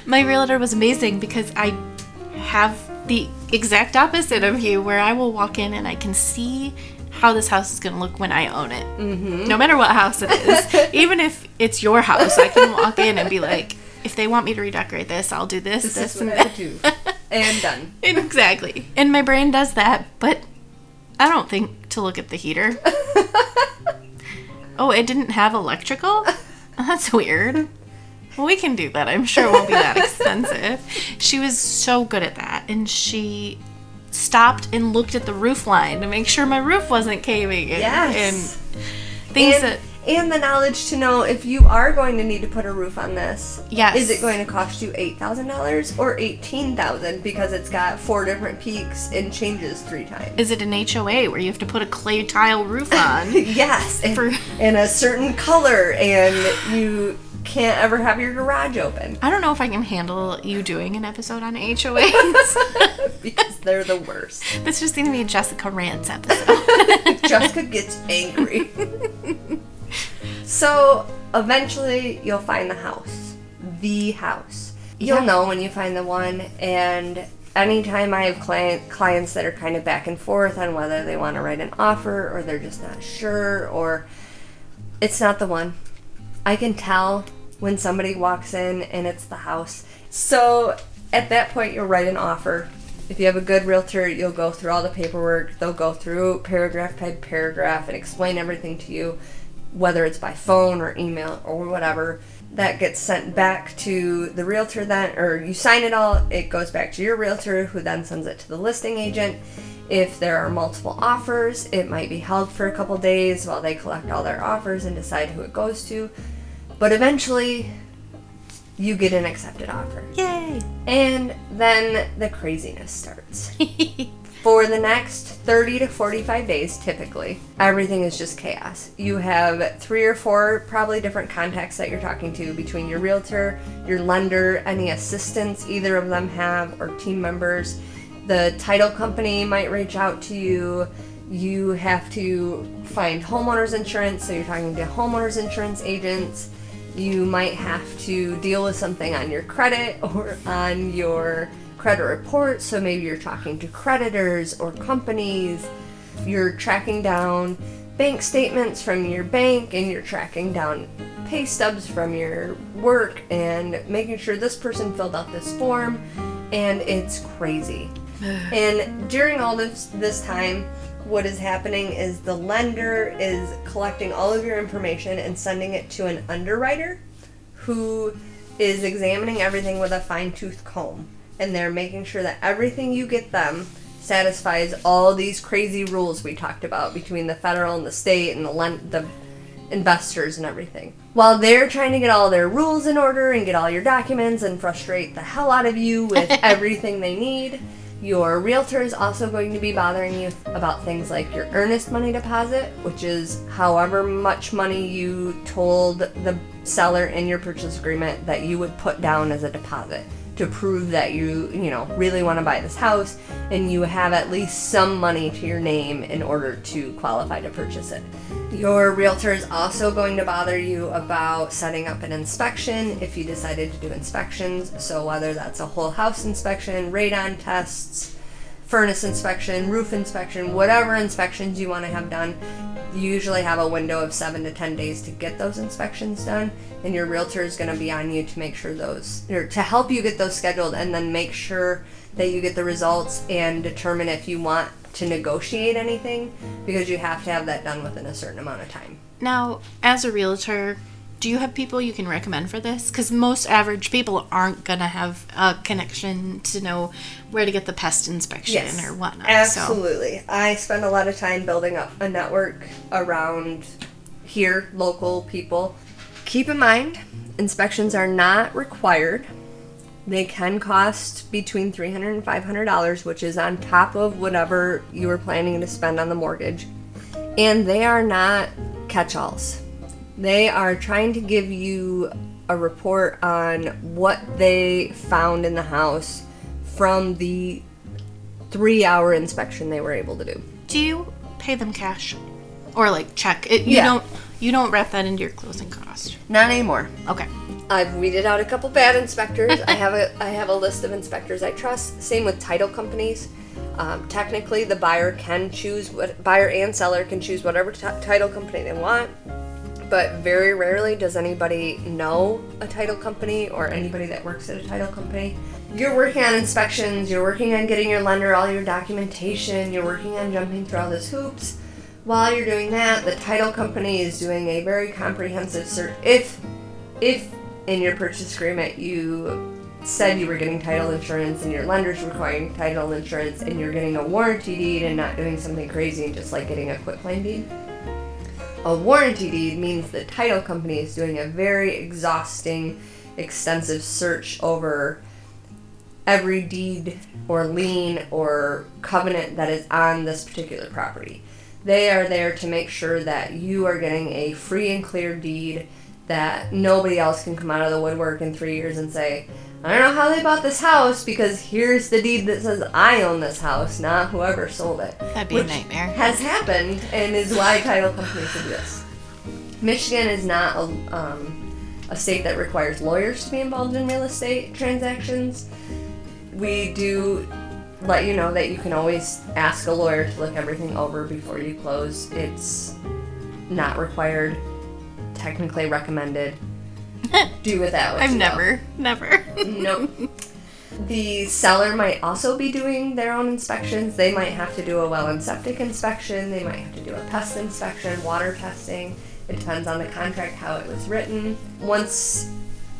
my realtor was amazing because I have the exact opposite of you, where I will walk in and I can see how this house is going to look when I own it. Mm-hmm. No matter what house it is, even if it's your house, I can walk in and be like, if they want me to redecorate this, I'll do this, this, This is and what I that. do. And done. exactly. And my brain does that, but I don't think to look at the heater. oh, it didn't have electrical? That's weird. Well, we can do that. I'm sure it won't be that expensive. She was so good at that. And she stopped and looked at the roof line to make sure my roof wasn't caving in. Yes. And things and, that. and the knowledge to know if you are going to need to put a roof on this. Yes. Is it going to cost you eight thousand dollars or eighteen thousand because it's got four different peaks and changes three times? Is it an HOA where you have to put a clay tile roof on? Yes, and, and a certain color, and you can't ever have your garage open I don't know if I can handle you doing an episode on HOAs. because they're the worst. this just seemed to be a Jessica Rants episode. Jessica gets angry. so eventually, you'll find the house. The house. You'll Yeah. know when you find the one. And anytime I have client, clients that are kind of back and forth on whether they want to write an offer or they're just not sure or it's not the one, I can tell when somebody walks in and it's the house. So at that point, you'll write an offer. If you have a good realtor, you'll go through all the paperwork. They'll go through paragraph by paragraph and explain everything to you, whether it's by phone or email or whatever. That gets sent back to the realtor then, or you sign it all, it goes back to your realtor who then sends it to the listing agent. If there are multiple offers, it might be held for a couple days while they collect all their offers and decide who it goes to. But eventually, you get an accepted offer. Yay! And then the craziness starts. For the next 30 to 45 days, typically, everything is just chaos. You have three or four probably different contacts that you're talking to between your realtor, your lender, any assistants either of them have, or team members. The title company might reach out to you. You have to find homeowners insurance, so you're talking to homeowners insurance agents you might have to deal with something on your credit or on your credit report. So maybe you're talking to creditors or companies. You're tracking down bank statements from your bank and you're tracking down pay stubs from your work and making sure this person filled out this form and it's crazy. and during all this this time what is happening is the lender is collecting all of your information and sending it to an underwriter who is examining everything with a fine tooth comb. And they're making sure that everything you get them satisfies all these crazy rules we talked about between the federal and the state and the, len- the investors and everything. While they're trying to get all their rules in order and get all your documents and frustrate the hell out of you with everything they need, your realtor is also going to be bothering you about things like your earnest money deposit, which is however much money you told the seller in your purchase agreement that you would put down as a deposit to prove that you, you know, really want to buy this house and you have at least some money to your name in order to qualify to purchase it. Your realtor is also going to bother you about setting up an inspection if you decided to do inspections. So, whether that's a whole house inspection, radon tests, furnace inspection, roof inspection, whatever inspections you want to have done, usually have a window of seven to ten days to get those inspections done. And your realtor is going to be on you to make sure those, or to help you get those scheduled and then make sure that you get the results and determine if you want to negotiate anything because you have to have that done within a certain amount of time. Now, as a realtor, do you have people you can recommend for this? Because most average people aren't gonna have a connection to know where to get the pest inspection or whatnot. So Absolutely. I spend a lot of time building up a network around here, local people. Keep in mind, inspections are not required. They can cost between $300 and $500, which is on top of whatever you were planning to spend on the mortgage. And they are not catch alls. They are trying to give you a report on what they found in the house from the three hour inspection they were able to do. do you pay them cash or like check? It, you Yeah. don't. You don't wrap that into your closing cost. Not anymore. Okay. I've weeded out a couple bad inspectors. I have a I have a list of inspectors I trust. Same with title companies. Um, technically, the buyer can choose what buyer and seller can choose whatever t- title company they want. But very rarely does anybody know a title company or anybody that works at a title company. You're working on inspections. You're working on getting your lender all your documentation. You're working on jumping through all those hoops. While you're doing that, the title company is doing a very comprehensive search. If if in your purchase agreement you said you were getting title insurance and your lender's requiring title insurance and you're getting a warranty deed and not doing something crazy and just like getting a quick claim deed. A warranty deed means the title company is doing a very exhausting, extensive search over every deed or lien or covenant that is on this particular property. They are there to make sure that you are getting a free and clear deed that nobody else can come out of the woodwork in three years and say, I don't know how they bought this house because here's the deed that says I own this house, not whoever sold it. That'd be a nightmare. Has happened and is why title companies do this. Michigan is not a, um, a state that requires lawyers to be involved in real estate transactions. We do let you know that you can always ask a lawyer to look everything over before you close. It's not required, technically recommended. Do with that. what I've never, never. Nope. The seller might also be doing their own inspections. They might have to do a well and septic inspection. They might have to do a pest inspection, water testing. It depends on the contract how it was written. Once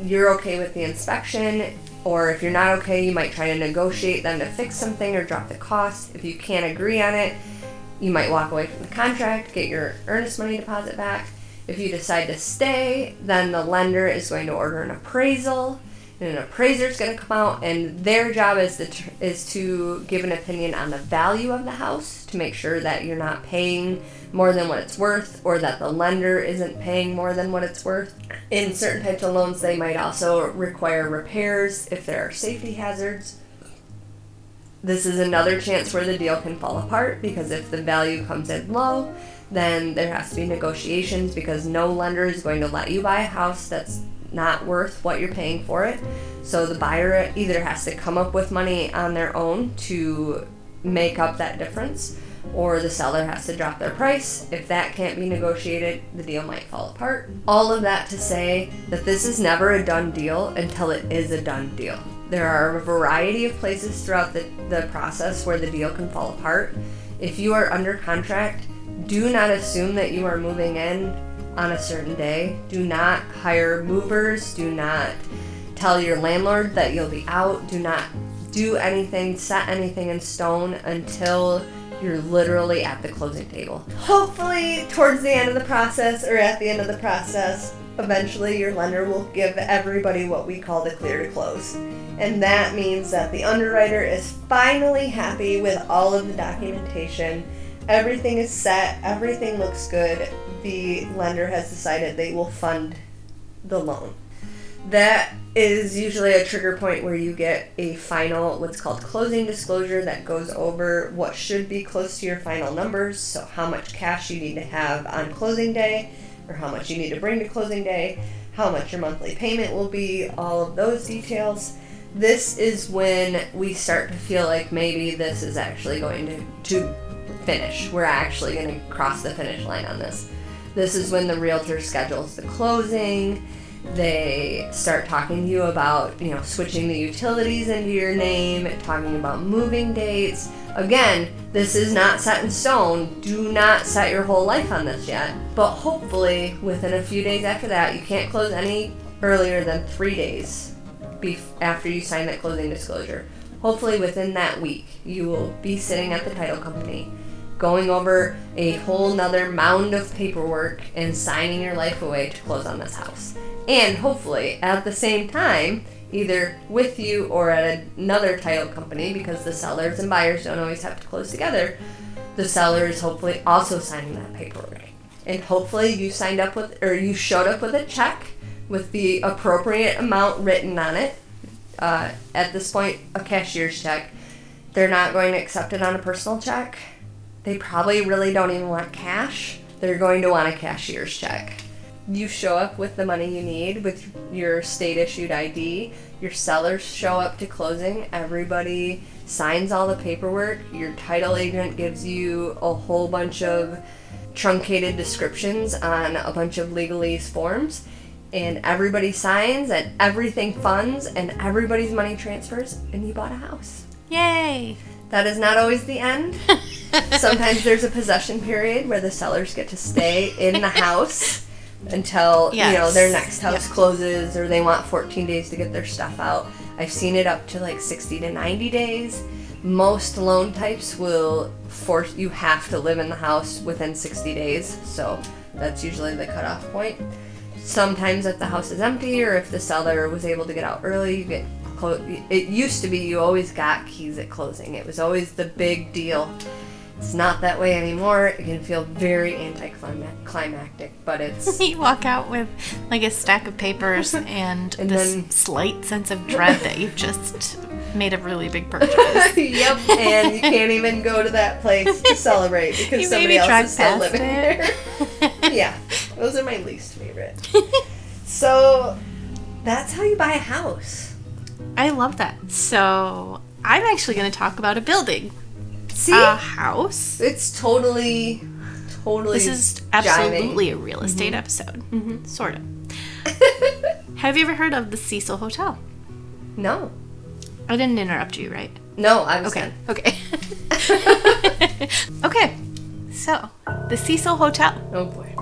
you're okay with the inspection, or if you're not okay, you might try to negotiate them to fix something or drop the cost. If you can't agree on it, you might walk away from the contract, get your earnest money deposit back. If you decide to stay, then the lender is going to order an appraisal, and an appraiser is going to come out, and their job is to tr- is to give an opinion on the value of the house to make sure that you're not paying more than what it's worth, or that the lender isn't paying more than what it's worth. In certain types of loans, they might also require repairs if there are safety hazards this is another chance where the deal can fall apart because if the value comes in low, then there has to be negotiations because no lender is going to let you buy a house that's not worth what you're paying for it. So the buyer either has to come up with money on their own to make up that difference or the seller has to drop their price. If that can't be negotiated, the deal might fall apart. All of that to say that this is never a done deal until it is a done deal. There are a variety of places throughout the, the process where the deal can fall apart. If you are under contract, do not assume that you are moving in on a certain day. Do not hire movers. Do not tell your landlord that you'll be out. Do not do anything, set anything in stone until you're literally at the closing table. Hopefully, towards the end of the process or at the end of the process, eventually your lender will give everybody what we call the clear to close. And that means that the underwriter is finally happy with all of the documentation. Everything is set, everything looks good. The lender has decided they will fund the loan. That is usually a trigger point where you get a final, what's called closing disclosure, that goes over what should be close to your final numbers. So, how much cash you need to have on closing day, or how much you need to bring to closing day, how much your monthly payment will be, all of those details. This is when we start to feel like maybe this is actually going to, to finish. We're actually going to cross the finish line on this. This is when the realtor schedules the closing. They start talking to you about, you know, switching the utilities into your name, talking about moving dates. Again, this is not set in stone. Do not set your whole life on this yet. But hopefully, within a few days after that, you can't close any earlier than three days after you sign that closing disclosure. Hopefully, within that week, you will be sitting at the title company, going over a whole nother mound of paperwork and signing your life away to close on this house. And hopefully, at the same time, either with you or at another title company, because the sellers and buyers don't always have to close together, the seller is hopefully also signing that paperwork. And hopefully, you signed up with, or you showed up with a check with the appropriate amount written on it. Uh, at this point, a cashier's check. They're not going to accept it on a personal check. They probably really don't even want cash. They're going to want a cashier's check. You show up with the money you need with your state issued ID. Your sellers show up to closing. Everybody signs all the paperwork. Your title agent gives you a whole bunch of truncated descriptions on a bunch of legalese forms and everybody signs and everything funds and everybody's money transfers and you bought a house. Yay! That is not always the end. Sometimes there's a possession period where the sellers get to stay in the house until you know their next house Yep. closes or they want 14 days to get their stuff out. I've seen it up to like 60 to 90 days. Most loan types will force you have to live in the house within 60 days, so that's usually the cutoff point. Sometimes if the house is empty or if the seller was able to get out early, you get clo- it used to be you always got keys at closing. It was always the big deal. It's not that way anymore. It can feel very anticlimactic, but it's You walk out with like a stack of papers and, And this then- slight sense of dread that you've just made a really big purchase. yep, and you can't even go to that place to celebrate because somebody else is still living it. there. yeah, those are my least favorite. So that's how you buy a house. I love that. So I'm actually going to talk about a building, See, a house. it's totally, totally. This is jiving. absolutely a real estate mm-hmm. episode, mm-hmm. sort of. Have you ever heard of the Cecil Hotel? no, I didn't interrupt you, right? no, I was Okay. done. Okay. okay. So, the Cecil Hotel. Oh boy.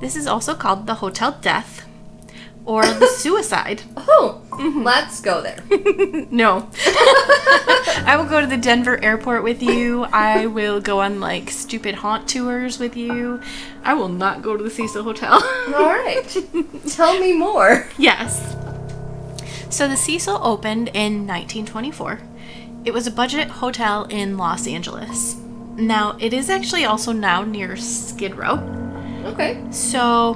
This is also called the Hotel Death or the Suicide. Oh, Mm-hmm. let's go there. No. I will go to the Denver airport with you. I will go on like stupid haunt tours with you. I will not go to the Cecil Hotel. All right, tell me more. yes. So the Cecil opened in 1924. It was a budget hotel in Los Angeles. Now, it is actually also now near Skid Row. Okay. So,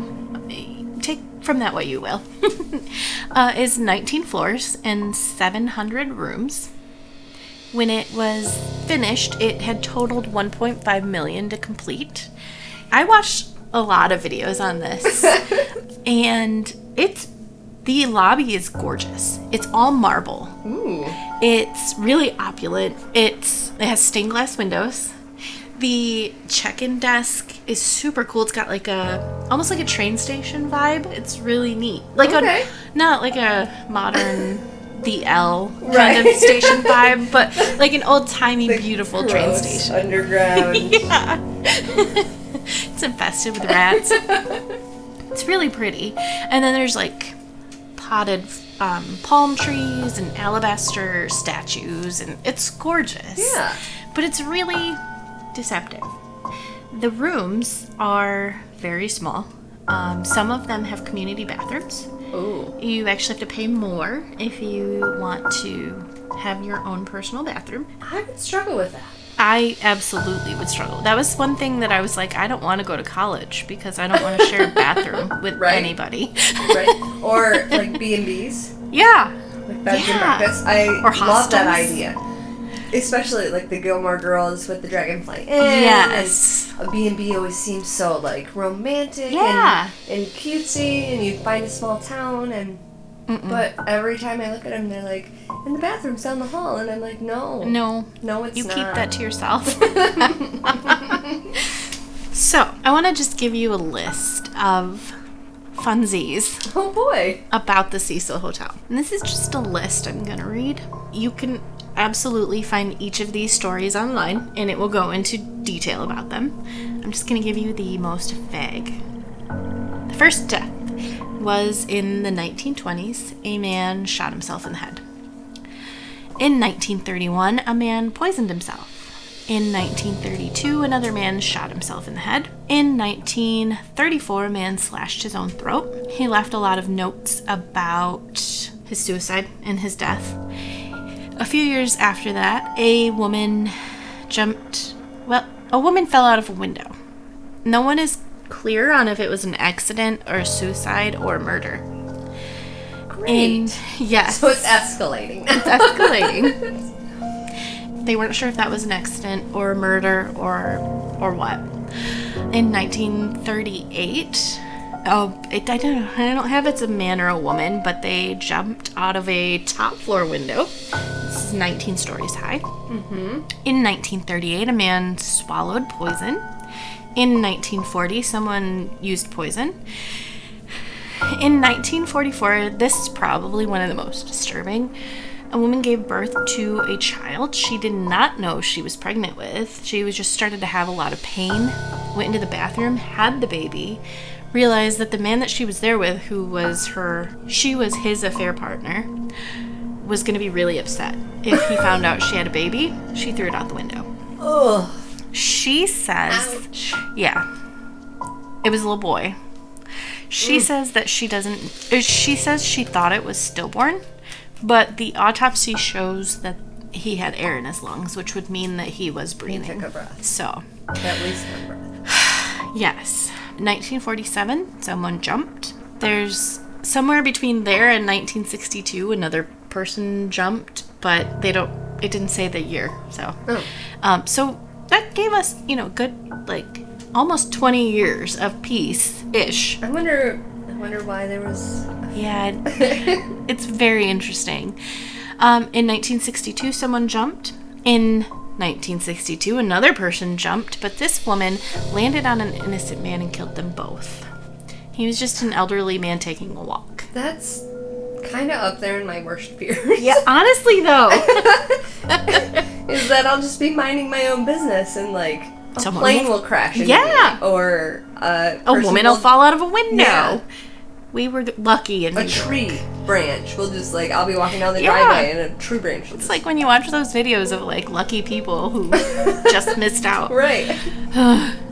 from that what you will. uh, is 19 floors and 700 rooms. When it was finished, it had totaled 1.5 million to complete. I watched a lot of videos on this, and it's the lobby is gorgeous. It's all marble. Ooh. It's really opulent. It's it has stained glass windows. The check-in desk is super cool. It's got like a almost like a train station vibe. It's really neat. Like Okay. a not like a modern DL kind Right. of station vibe, but like an old-timey beautiful train station. Underground. Yeah. it's infested with rats. It's really pretty. And then there's like potted um, palm trees and alabaster statues, and it's gorgeous. Yeah. But it's really deceptive. The rooms are very small. Um, some of them have community bathrooms. Ooh. You actually have to pay more if you want to have your own personal bathroom. I would struggle with that. I absolutely would struggle. That was one thing that I was like, I don't want to go to college because I don't want to share a bathroom with Right. anybody. Right. or like B and B's, yeah. like and Yeah. breakfast. I Or love that hostels. idea. Especially like the Gilmore Girls with the Dragonfly. Yes. and A B and B always seems so like romantic Yeah. and, and cutesy, and you find a small town and. But every time I look at them, they're like, "In the bathroom's down the hall," and I'm like, "No, No, no, it's you not." keep that to yourself. so, I want to just give you a list of funsies Oh boy. about the Cecil Hotel. And this is just a list I'm going to read. You can absolutely find each of these stories online and it will go into detail about them. I'm just going to give you the most vague. The first death was in the 1920s. A man shot himself in the head. In 1931, a man poisoned himself. In 1932, another man shot himself in the head. In 1934, a man slashed his own throat. He left a lot of notes about his suicide and his death. A few years after that, a woman jumped. Well, a woman fell out of a window. No one is clear on if it was an accident or a suicide or murder. Great. And yes, so it's escalating. it's escalating. they weren't sure if that was an accident or a murder or or what. In 1938, oh, it, I don't I don't have it's a man or a woman, but they jumped out of a top floor window. This is 19 stories high. Mm-hmm. In 1938, a man swallowed poison. In 1940, someone used poison. In 1944, this is probably one of the most disturbing. A woman gave birth to a child she did not know she was pregnant with. She was just started to have a lot of pain, went into the bathroom, had the baby, realized that the man that she was there with, who was her, she was his affair partner, was going to be really upset if he found out she had a baby. She threw it out the window. Ugh. She says, yeah, it was a little boy. She says that she doesn't, uh, she says she thought it was stillborn, but the autopsy shows that he had air in his lungs, which would mean that he was breathing. He Took a breath. So, At least one breath. yes, 1947, someone jumped. There's somewhere between there and 1962, another person jumped, but they don't, it didn't say the year, so. Oh. Um, so that gave us, you know, good like almost 20 years of peace ish. I wonder. I wonder why there was. Yeah, it's very interesting. Um, in 1962, someone jumped. In 1962, another person jumped, but this woman landed on an innocent man and killed them both. He was just an elderly man taking a walk. That's kind of up there in my worst fears. Yeah, honestly though, is that I'll just be minding my own business and like a Someone plane will- will, crash. into Yeah. me, or uh, a woman will fall out of a window. Yeah. We were lucky in A New York. Tree We'll just like I'll be walking down the Yeah. driveway and a tree branch It's like when you watch those videos of like lucky people who just missed out. right.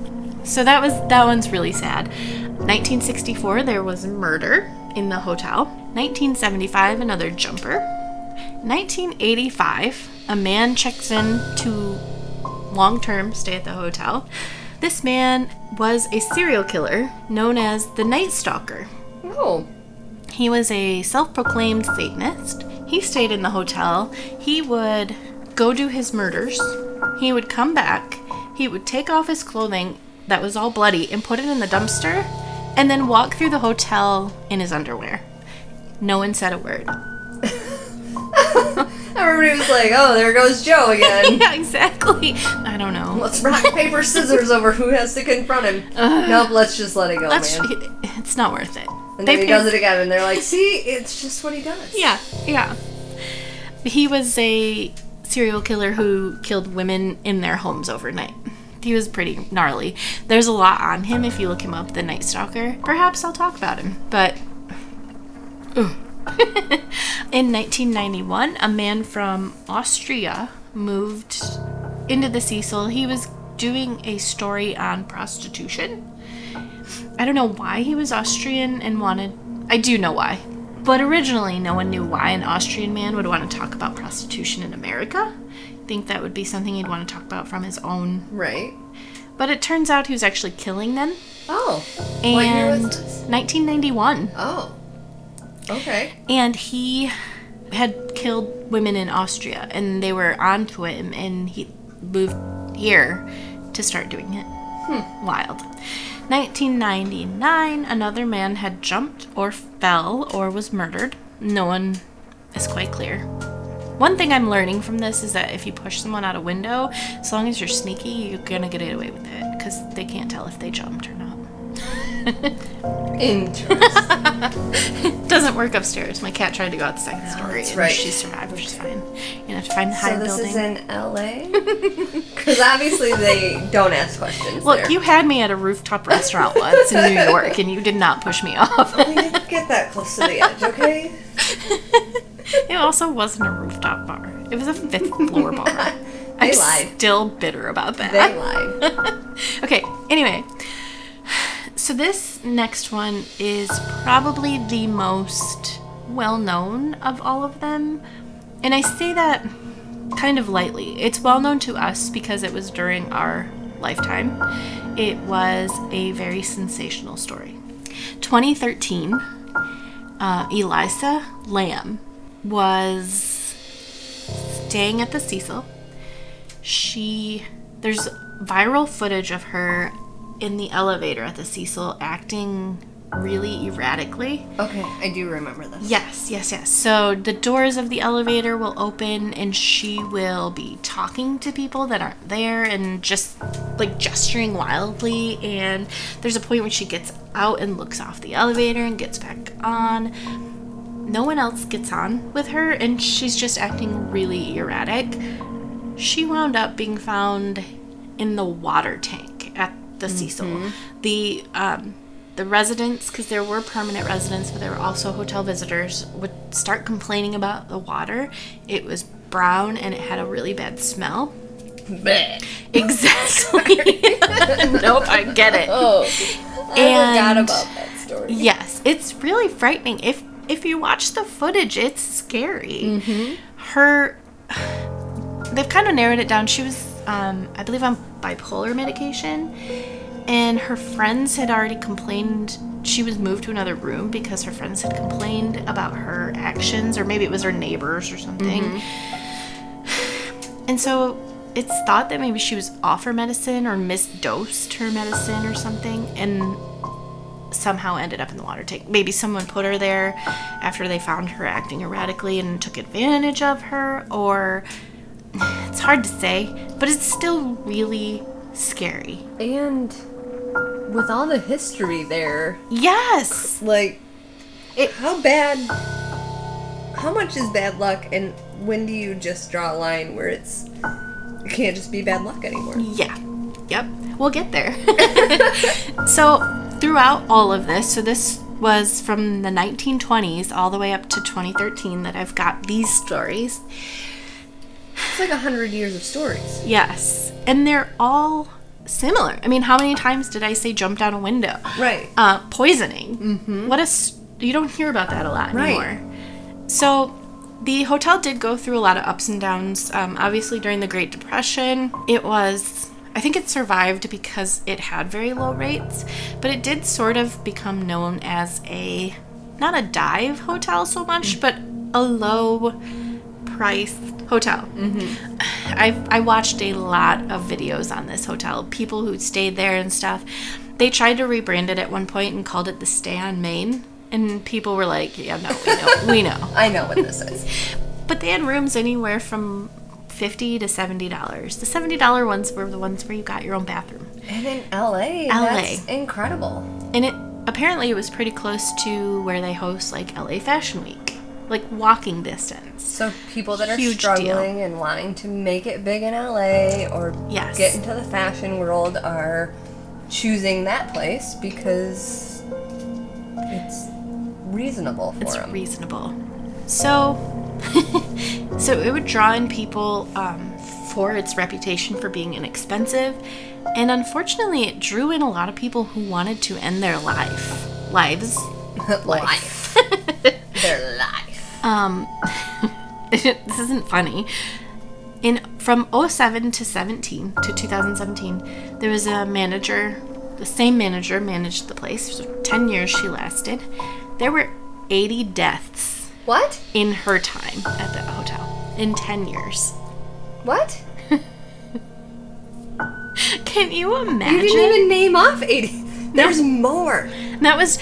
So that was that one's really sad. 1964 there was murder in the hotel. 1975 another jumper. 1985 a man checks in to long-term stay at the hotel. This man was a serial killer known as the Night Stalker. Oh, He was a self proclaimed Satanist. He stayed in the hotel. He would go do his murders. He would come back. He would take off his clothing that was all bloody and put it in the dumpster and then walk through the hotel in his underwear. No one said a word. everybody was like, "Oh, there goes Joe again." yeah, exactly. I don't know. Let's rock paper scissors over who has to confront him. nope, let's just let it go, Let's, man. it's not worth it. And They then he paid- does it again, and they're like, "See, it's just what he does." Yeah, yeah. He was a serial killer who killed women in their homes overnight. He was pretty gnarly. There's a lot on him if you look him up, the Night Stalker. Perhaps I'll talk about him, but. In 1991, a man from Austria moved into the Cecil. He was doing a story on prostitution. I don't know why he was Austrian and wanted. I do know why. But originally, no one knew why an Austrian man would want to talk about prostitution in America. I think that would be something he'd want to talk about from his own. Right. But it turns out he was actually killing them. Oh. And what year was this? 1991. Oh. Okay. And he had killed women in Austria, and they were onto him, and he moved here to start doing it. Hmm. Wild. 1999, another man had jumped or fell or was murdered. No one is quite clear. One thing I'm learning from this is that if you push someone out a window, as long as you're sneaky, you're gonna get away with it because they can't tell if they jumped or not. Interesting. Doesn't work upstairs. My cat tried to go out the second story, that's and right. she survived, which is fine. You have to find the so high this building. is in LA? Because obviously they don't ask questions Look, there. you had me at a rooftop restaurant once in New York, and you did not push me off. We didn't get that close to the edge, okay? it also wasn't a rooftop bar. It was a fifth floor bar. They I'm lied. still bitter about that. They lied. Okay, anyway. So this next one is probably the most well known of all of them. And I say that kind of lightly. It's well known to us because it was during our lifetime. It was a very sensational story. 2013, uh, Elisa Lam was staying at the Cecil she there's viral footage of her in the elevator at the Cecil acting really erratically. Okay, I do remember this. Yes, yes, yes. So the doors of the elevator will open and she will be talking to people that aren't there and just like gesturing wildly and there's a point when she gets out and looks off the elevator and gets back on. No one else gets on with her and she's just acting really erratic. She wound up being found in the water tank the Cecil. The um, the residents, because there were permanent residents, but there were also hotel visitors, would start complaining about the water. It was brown and it had a really bad smell. Exactly. nope, I get it. Oh, I forgot about that story. Yes, it's really frightening. If if you watch the footage, it's scary. Her, they've kind of narrowed it down. She was, um, I believe, on bipolar medication, and her friends had already complained. She was moved to another room because her friends had complained about her actions, or maybe it was her neighbors or something. And so it's thought that maybe she was off her medicine or misdosed her medicine or something, and somehow ended up in the water tank. Maybe someone put her there after they found her acting erratically and took advantage of her, or it's hard to say, but it's still really scary. And with all the history there, Yes! like, It- how bad, how much is bad luck, and when do you just draw a line where it's, it can't just be bad luck anymore? Yeah. Yep. We'll get there. so, throughout all of this, so this was from the 1920s all the way up to 2013 that I've got these stories. It's like a hundred years of stories. Yes. And they're all similar. I mean, how many times did I say jump down a window? Right. Uh, poisoning. Mm-hmm. What a. s- You don't hear about that a lot Right. anymore. So, the hotel did go through a lot of ups and downs. Um, obviously, during the Great Depression, it was. I think it survived because it had very low rates, but it did sort of become known as a. Not a dive hotel so much, but a low price hotel. Mm-hmm. I've I watched a lot of videos on this hotel. People who stayed there and stuff. They tried to rebrand it at one point and called it the Stay on Main, and people were like, "Yeah, no, we know, we know." I know what this is. But they had rooms anywhere from fifty to seventy dollars. The seventy dollar ones were the ones where you got your own bathroom, And in LA, LA. that's incredible. and it apparently it was pretty close to where they host like LA Fashion Week, like walking distance. So people that are Huge deal. struggling and wanting to make it big in LA or Yes. get into the fashion world are choosing that place because it's reasonable for it's them. reasonable. So, so it would draw in people um, for its reputation for being inexpensive, and unfortunately, it drew in a lot of people who wanted to end their life lives. life. Their life. Um, this isn't funny. In from 07 to 17 to 2017, there was a manager. The same manager managed the place. For 10 years she lasted. There were 80 deaths What? in her time at the hotel in 10 years. What? Can you imagine? You didn't even name off 80. There's more. that was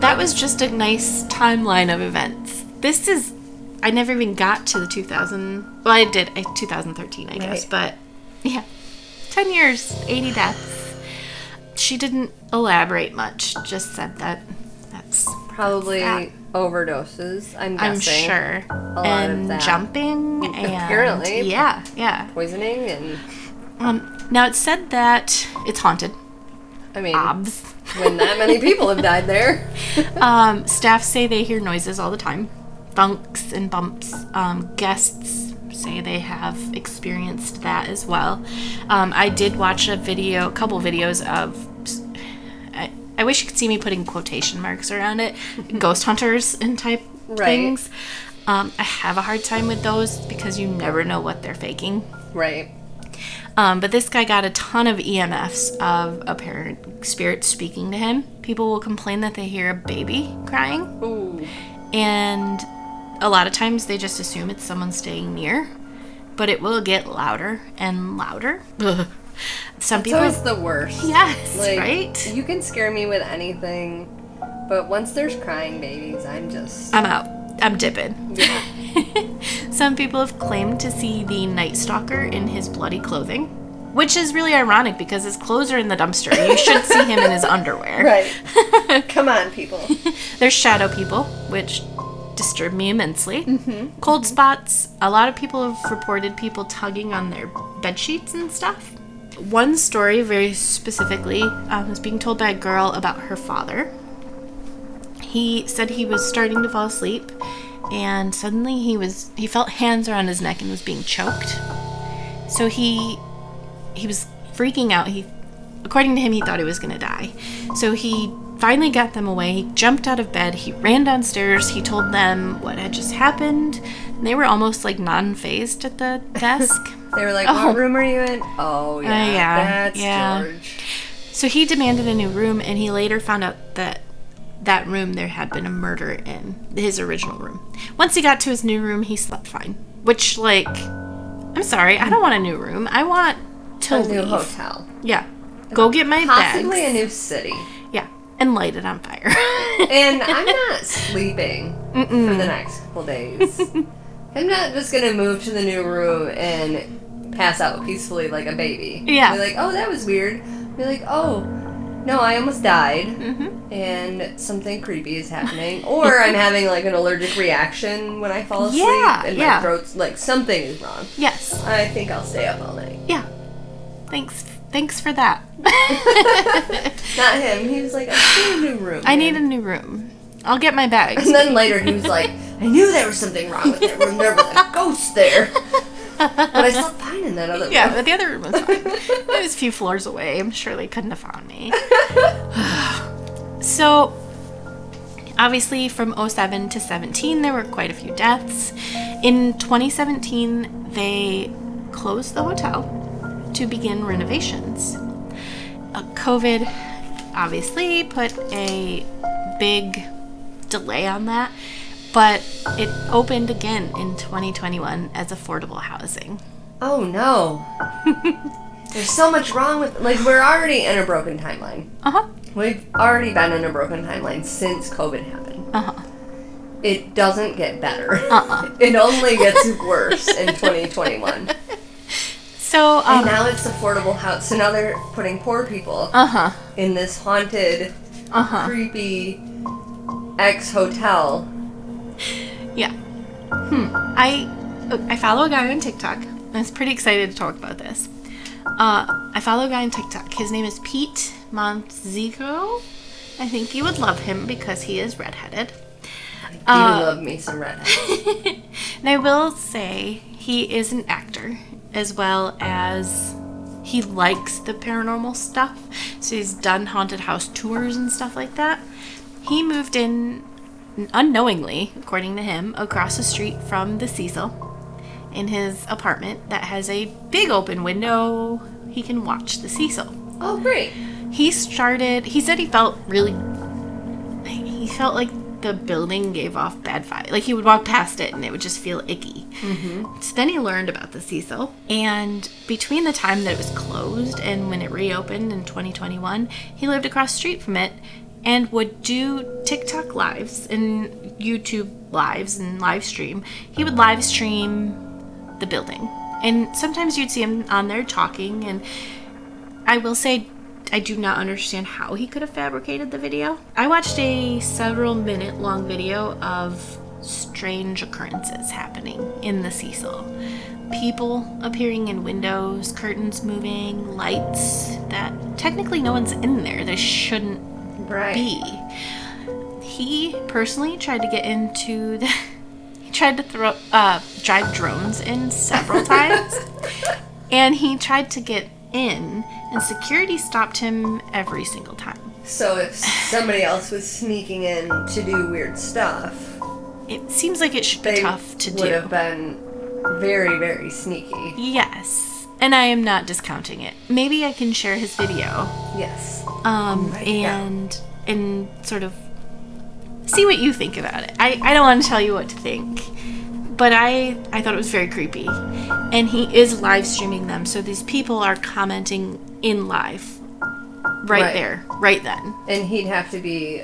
that was just a nice timeline of events. This is I never even got to the 2000. Well, I did I, 2013, I guess, but yeah, 10 years, 80 deaths. she didn't elaborate much. Just said that that's Probably that. overdoses. I'm guessing. I'm sure. lot of and that. jumping and Apparently. yeah, yeah. Poisoning and Um, now it's said that it's haunted. I mean, Obs. when that many people have died there. Um, staff say they hear noises all the time, thunks and bumps. Um, guests say they have experienced that as well. Um, I did watch a video, a couple videos of. I, I wish you could see me putting quotation marks around it. Ghost hunters and type Right. things. Um, I have a hard time with those because you never know what they're faking. Right. Um, but this guy got a ton of EMFs of apparent spirits speaking to him. People will complain that they hear a baby crying, Ooh. and a lot of times they just assume it's someone staying near, but it will get louder and louder. Some people, always the worst. yes, Like, right? You can scare me with anything, but once there's crying babies, I'm just. I'm out. I'm dipping. Yeah. Some people have claimed to see the Night Stalker in his bloody clothing, which is really ironic because his clothes are in the dumpster. You should see him in his underwear. Right. Come on, people. There's shadow people, which disturb me immensely. Cold spots. A lot of people have reported people tugging on their bed sheets and stuff. One story, very specifically, um, was being told by a girl about her father. He said he was starting to fall asleep, and suddenly he was he felt hands around his neck and was being choked. So he he was freaking out. He, according to him, he thought he was going to die. So he finally got them away. He jumped out of bed. He ran downstairs. He told them what had just happened. And they were almost like non-phased at the desk. They were like, Oh. "What room are you in?" Oh uh, yeah, yeah, that's yeah. George. so he demanded a new room, and he later found out that that room there had been a murder in his original room. Once he got to his new room, he slept fine. Which, like, I'm sorry, I don't want a new room. I want to A new leave. hotel, Yeah, go get my possibly bags. a new city. And light it on fire. And I'm not sleeping for the next couple days. I'm not just gonna move to the new room and pass out peacefully like a baby. Yeah. Be like, oh, that was weird. Be like, oh, no, I almost died, Mm-hmm. and something creepy is happening, or I'm having like an allergic reaction when I fall asleep, Yeah, and yeah. my throat's like something is wrong. yes. I think I'll stay up all night. Yeah. Thanks. Thanks for that. Not him. He was like, I need a new room. I need a new room. I'll get my bags. And then later he was like, I knew there was something wrong with that room. There was a ghost there. But I slept fine in that other room. Yeah, but the other room was fine. it was a few floors away. I'm sure they couldn't have found me. so, obviously, from 07 to 17, there were quite a few deaths. In 2017, they closed the hotel to begin renovations. Uh, COVID obviously put a big delay on that, but it opened again in 2021 as affordable housing. Oh no. There's so much wrong with like we're already in a broken timeline. Uh huh. We've already been in a broken timeline since COVID happened. Uh huh. It doesn't get better. Uh-uh. It only gets worse in 2021. So, And um, now it's affordable house. So now they're putting poor people uh huh, in this haunted, uh huh, creepy ex hotel. yeah. Hmm. I I follow a guy on TikTok. I was pretty excited to talk about this. Uh, I follow a guy on TikTok. His name is Pete Montzico. I think you would love him because he is redheaded. You Uh, love me some red. and I will say he is an actor as well as he likes the paranormal stuff. So he's done haunted house tours and stuff like that. He moved in unknowingly, according to him, across the street from the Cecil in his apartment that has a big open window. He can watch the Cecil Oh, great. he started he said he felt really he felt like the building gave off bad vibes. like he would walk past it and it would just feel icky. Mm-hmm. so then he learned about the cecil. And between the time that it was closed and when it reopened in 2021 he lived across the street from it and would do tiktok lives and youtube lives and live stream. He would live stream the building. And sometimes you'd see him on there talking. And I will say, I do not understand how he could have fabricated the video. I watched a several minute long video of strange occurrences happening in the Cecil. People appearing in windows, curtains moving, lights that technically no one's in there. They shouldn't Right. be. He personally tried to get into the. He tried to throw uh, drive drones in several times, and he tried to get in, and security stopped him every single time. So if somebody else was sneaking in to do weird stuff, It seems like it should be tough to would do. Would have been very, very sneaky. Yes, and I am not discounting it. Maybe I can share his video, Yes. um, Write it down. and and sort of see what you think about it. I, I don't want to tell you what to think, but I I thought it was very creepy, and he is live streaming them, so these people are commenting in live, right, Right. there, right then. And he'd have to be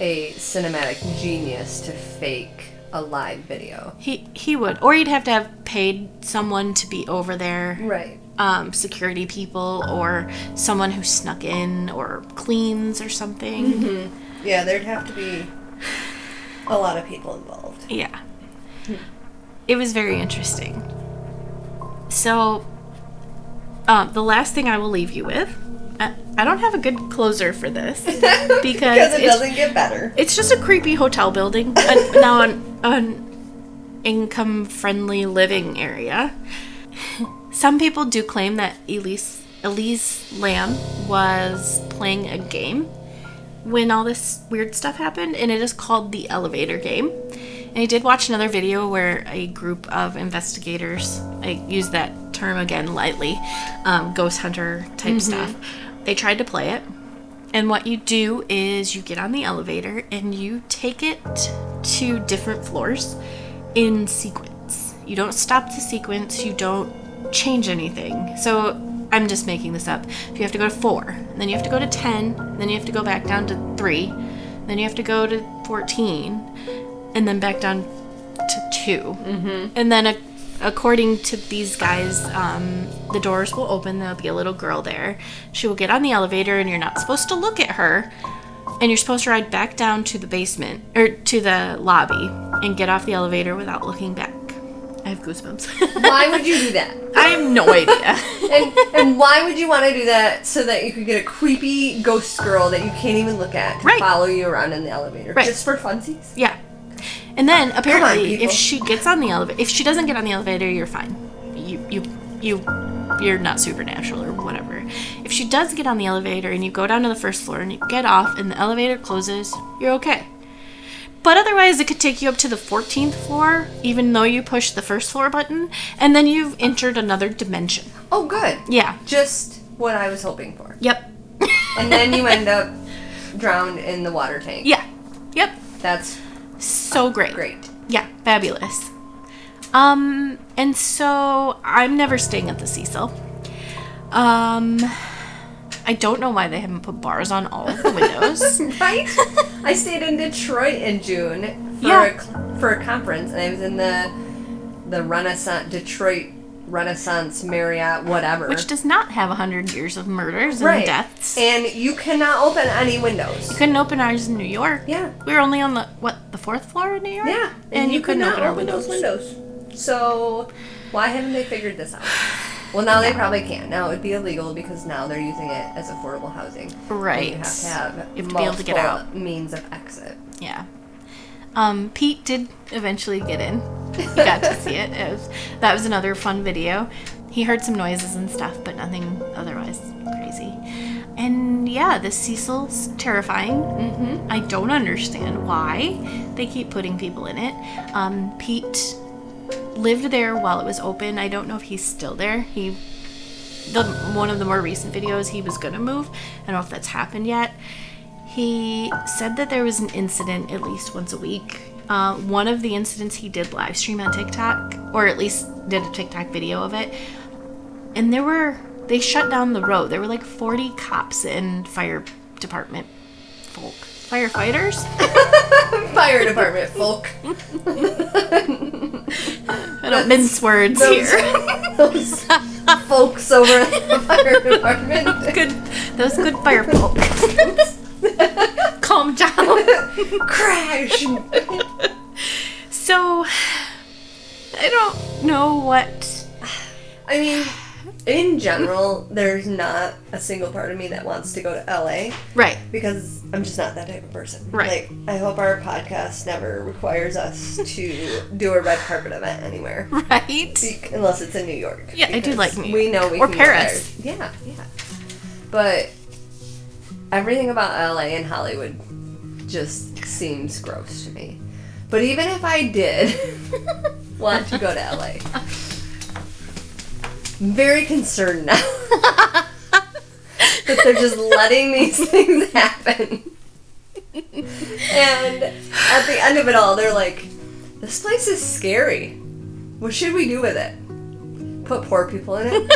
a cinematic genius to fake a live video. He he would, or he'd have to have paid someone to be over there. Right. um, security people or someone who snuck in or cleans or something. Yeah, there'd have to be a lot of people involved. Yeah. It was very interesting. So, um, the last thing I will leave you with, I, I don't have a good closer for this because, Because it doesn't get better. it's just a creepy hotel building. uh, now, an, an income friendly living area. Some people do claim that Elise, Elise Lam was playing a game when all this weird stuff happened, and it is called the elevator game. And I did watch another video where a group of investigators, I use that term again lightly, um, ghost hunter type stuff, they tried to play it. And what you do is you get on the elevator and you take it to different floors in sequence. You don't stop the sequence, you don't change anything. So I'm just making this up. If you have to go to four, then you have to go to 10, then you have to go back down to three, then you have to go to 14, and then back down to 2 Mm-hmm. And then, a, according to these guys, um, the doors will open. There'll be a little girl there. She will get on the elevator, and you're not supposed to look at her. And you're supposed to ride back down to the basement or to the lobby and get off the elevator without looking back. I have goosebumps. Why would you do that? I have no idea. And and why would you want to do that so that you could get a creepy ghost girl that you can't even look at to Right. follow you around in the elevator Right. just for funsies? Yeah. And then apparently, people. if she gets on the elevator, if she doesn't get on the elevator, you're fine. You you you you're not supernatural or whatever. If she does get on the elevator and you go down to the first floor and you get off and the elevator closes, you're okay. But otherwise, it could take you up to the 14th floor, even though you push the first floor button, and then you've entered another dimension. Oh, good. Yeah. Just what I was hoping for. Yep. And then you end up drowned in the water tank. yeah. Yep. That's So great. great. Yeah, fabulous. Um, and so I'm never staying at the Cecil. Um, I don't know why they haven't put bars on all of the windows. Right? I stayed in Detroit in June for Yeah. a, for a conference, and I was in the the Renaissance Detroit Renaissance Marriott whatever. which does not have a hundred years of murders and right. deaths. And you cannot open any windows. You couldn't open ours in New York. Yeah. We were only on the what the fourth floor in New York. Yeah, and, you, could couldn't not open our windows. windows. So, why haven't they figured this out? Well, now they probably can't. Now it would be illegal because now they're using it as affordable housing. And Right. You have to have You have to be able to get out. means of exit. Yeah. Um, Pete did eventually get in. He got to see it. it was, that was another fun video. He heard some noises and stuff, but nothing otherwise crazy. And yeah, the Cecil's terrifying. Mm-hmm. I don't understand why they keep putting people in it. Um, Pete lived there while it was open. I don't know if he's still there. He the one of the more recent videos he was gonna move. I don't know if that's happened yet. He said that there was an incident at least once a week. Uh, one of the incidents he did live stream on TikTok, or at least did a TikTok video of it. And there were they shut down the road. There were like 40 cops and fire department folk, firefighters. Fire department folk. I don't mince words Those, here. those folks over at the fire department. good was good fire poke. Calm down. Crash. So, I don't know what. I mean, in general, there's not a single part of me that wants to go to LA Right. because I'm just not that type of person. Right. Like, I hope our podcast never requires us to do a red carpet event anywhere. Right. Be- Unless it's in New York. Yeah, I do like New We know we Or can go Paris. Yeah, yeah. But everything about LA and Hollywood just seems gross to me. But even if I did want to go to LA, I'm very concerned now that they're just letting these things happen. and at the end of it all, they're like, this place is scary. What should we do with it? Put poor people in it?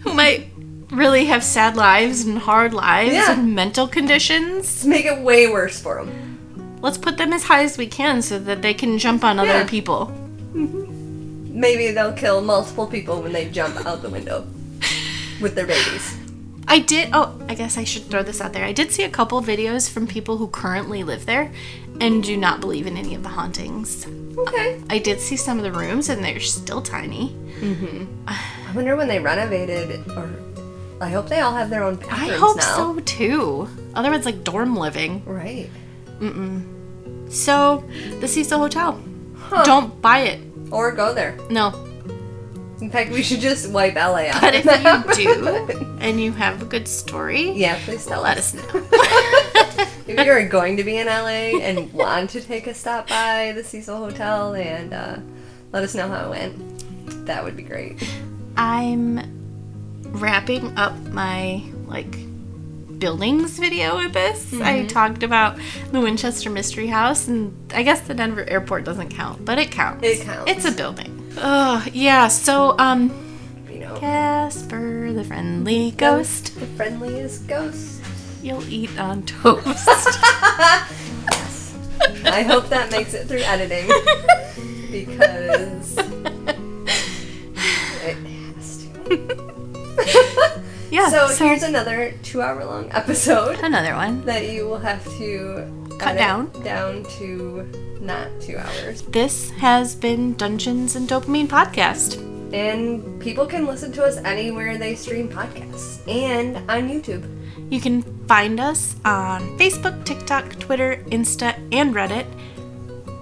Who might really have sad lives and hard lives Yeah. and mental conditions. Let's make it way worse for them. Let's put them as high as we can so that they can jump on other Yeah. people. Maybe they'll kill multiple people when they jump out the window with their babies. I did. Oh, I guess I should throw this out there. I did see a couple videos from people who currently live there and do not believe in any of the hauntings. Okay. I did see some of the rooms and they're still tiny. Mhm. I wonder when they renovated, or I hope they all have their own bathrooms I hope now. so too. Otherwise, like dorm living. Right. Mm-mm. So, the Cecil Hotel. Huh. Don't buy it. Or go there. No. In fact, we should just wipe LA out. But if you do and you have a good story, yeah, please tell let us. us know. If you're going to be in LA and want to take a stop by the Cecil Hotel and uh, let us know how it went, that would be great. I'm wrapping up my like buildings video with this. Mm-hmm. I talked about the Winchester Mystery House, and I guess the Denver Airport doesn't count, but it counts. It counts. It's a building. Oh yeah. So um, You know, Casper the friendly ghost, the friendliest ghost. you'll eat on toast. Yes. I hope that makes it through editing because it has to. Yeah. so, So, here's another two-hour-long episode another one. that you will have to Cut down. down to not two hours. This has been Dungeons and Dopamine podcast. And people can listen to us anywhere they stream podcasts and on YouTube. You can find us on Facebook, TikTok, Twitter, Insta, and Reddit.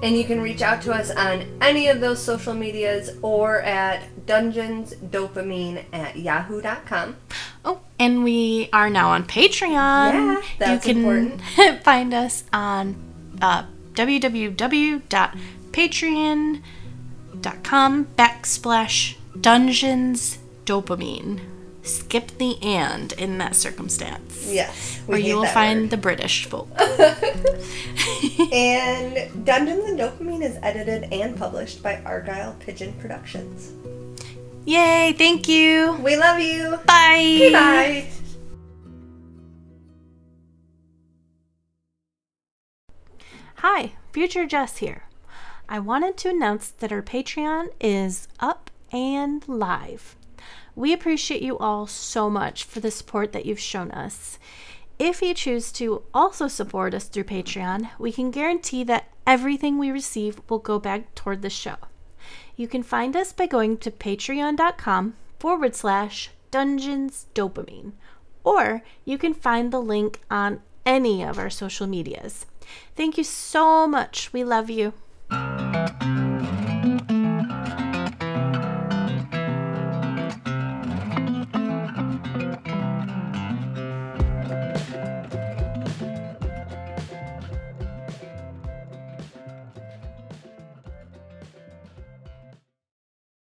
And you can reach out to us on any of those social medias or at dungeonsdopamine at yahoo.com. Oh, and we are now on Patreon. Yeah, that's you can important. find us on uh, www.patreon.com backslash dungeons dopamine. Skip the and in that circumstance. Yes. Or you will find word. the British folk. And Dungeons and Dopamine is edited and published by Argyle Pigeon Productions. Yay, thank you. We love you. Bye. Bye. Hi, Future Jess here. I wanted to announce that our Patreon is up and live. We appreciate you all so much for the support that you've shown us. If you choose to also support us through Patreon, we can guarantee that everything we receive will go back toward the show. You can find us by going to patreon.com forward slash dungeons dopamine, or you can find the link on any of our social medias. Thank you so much. We love you.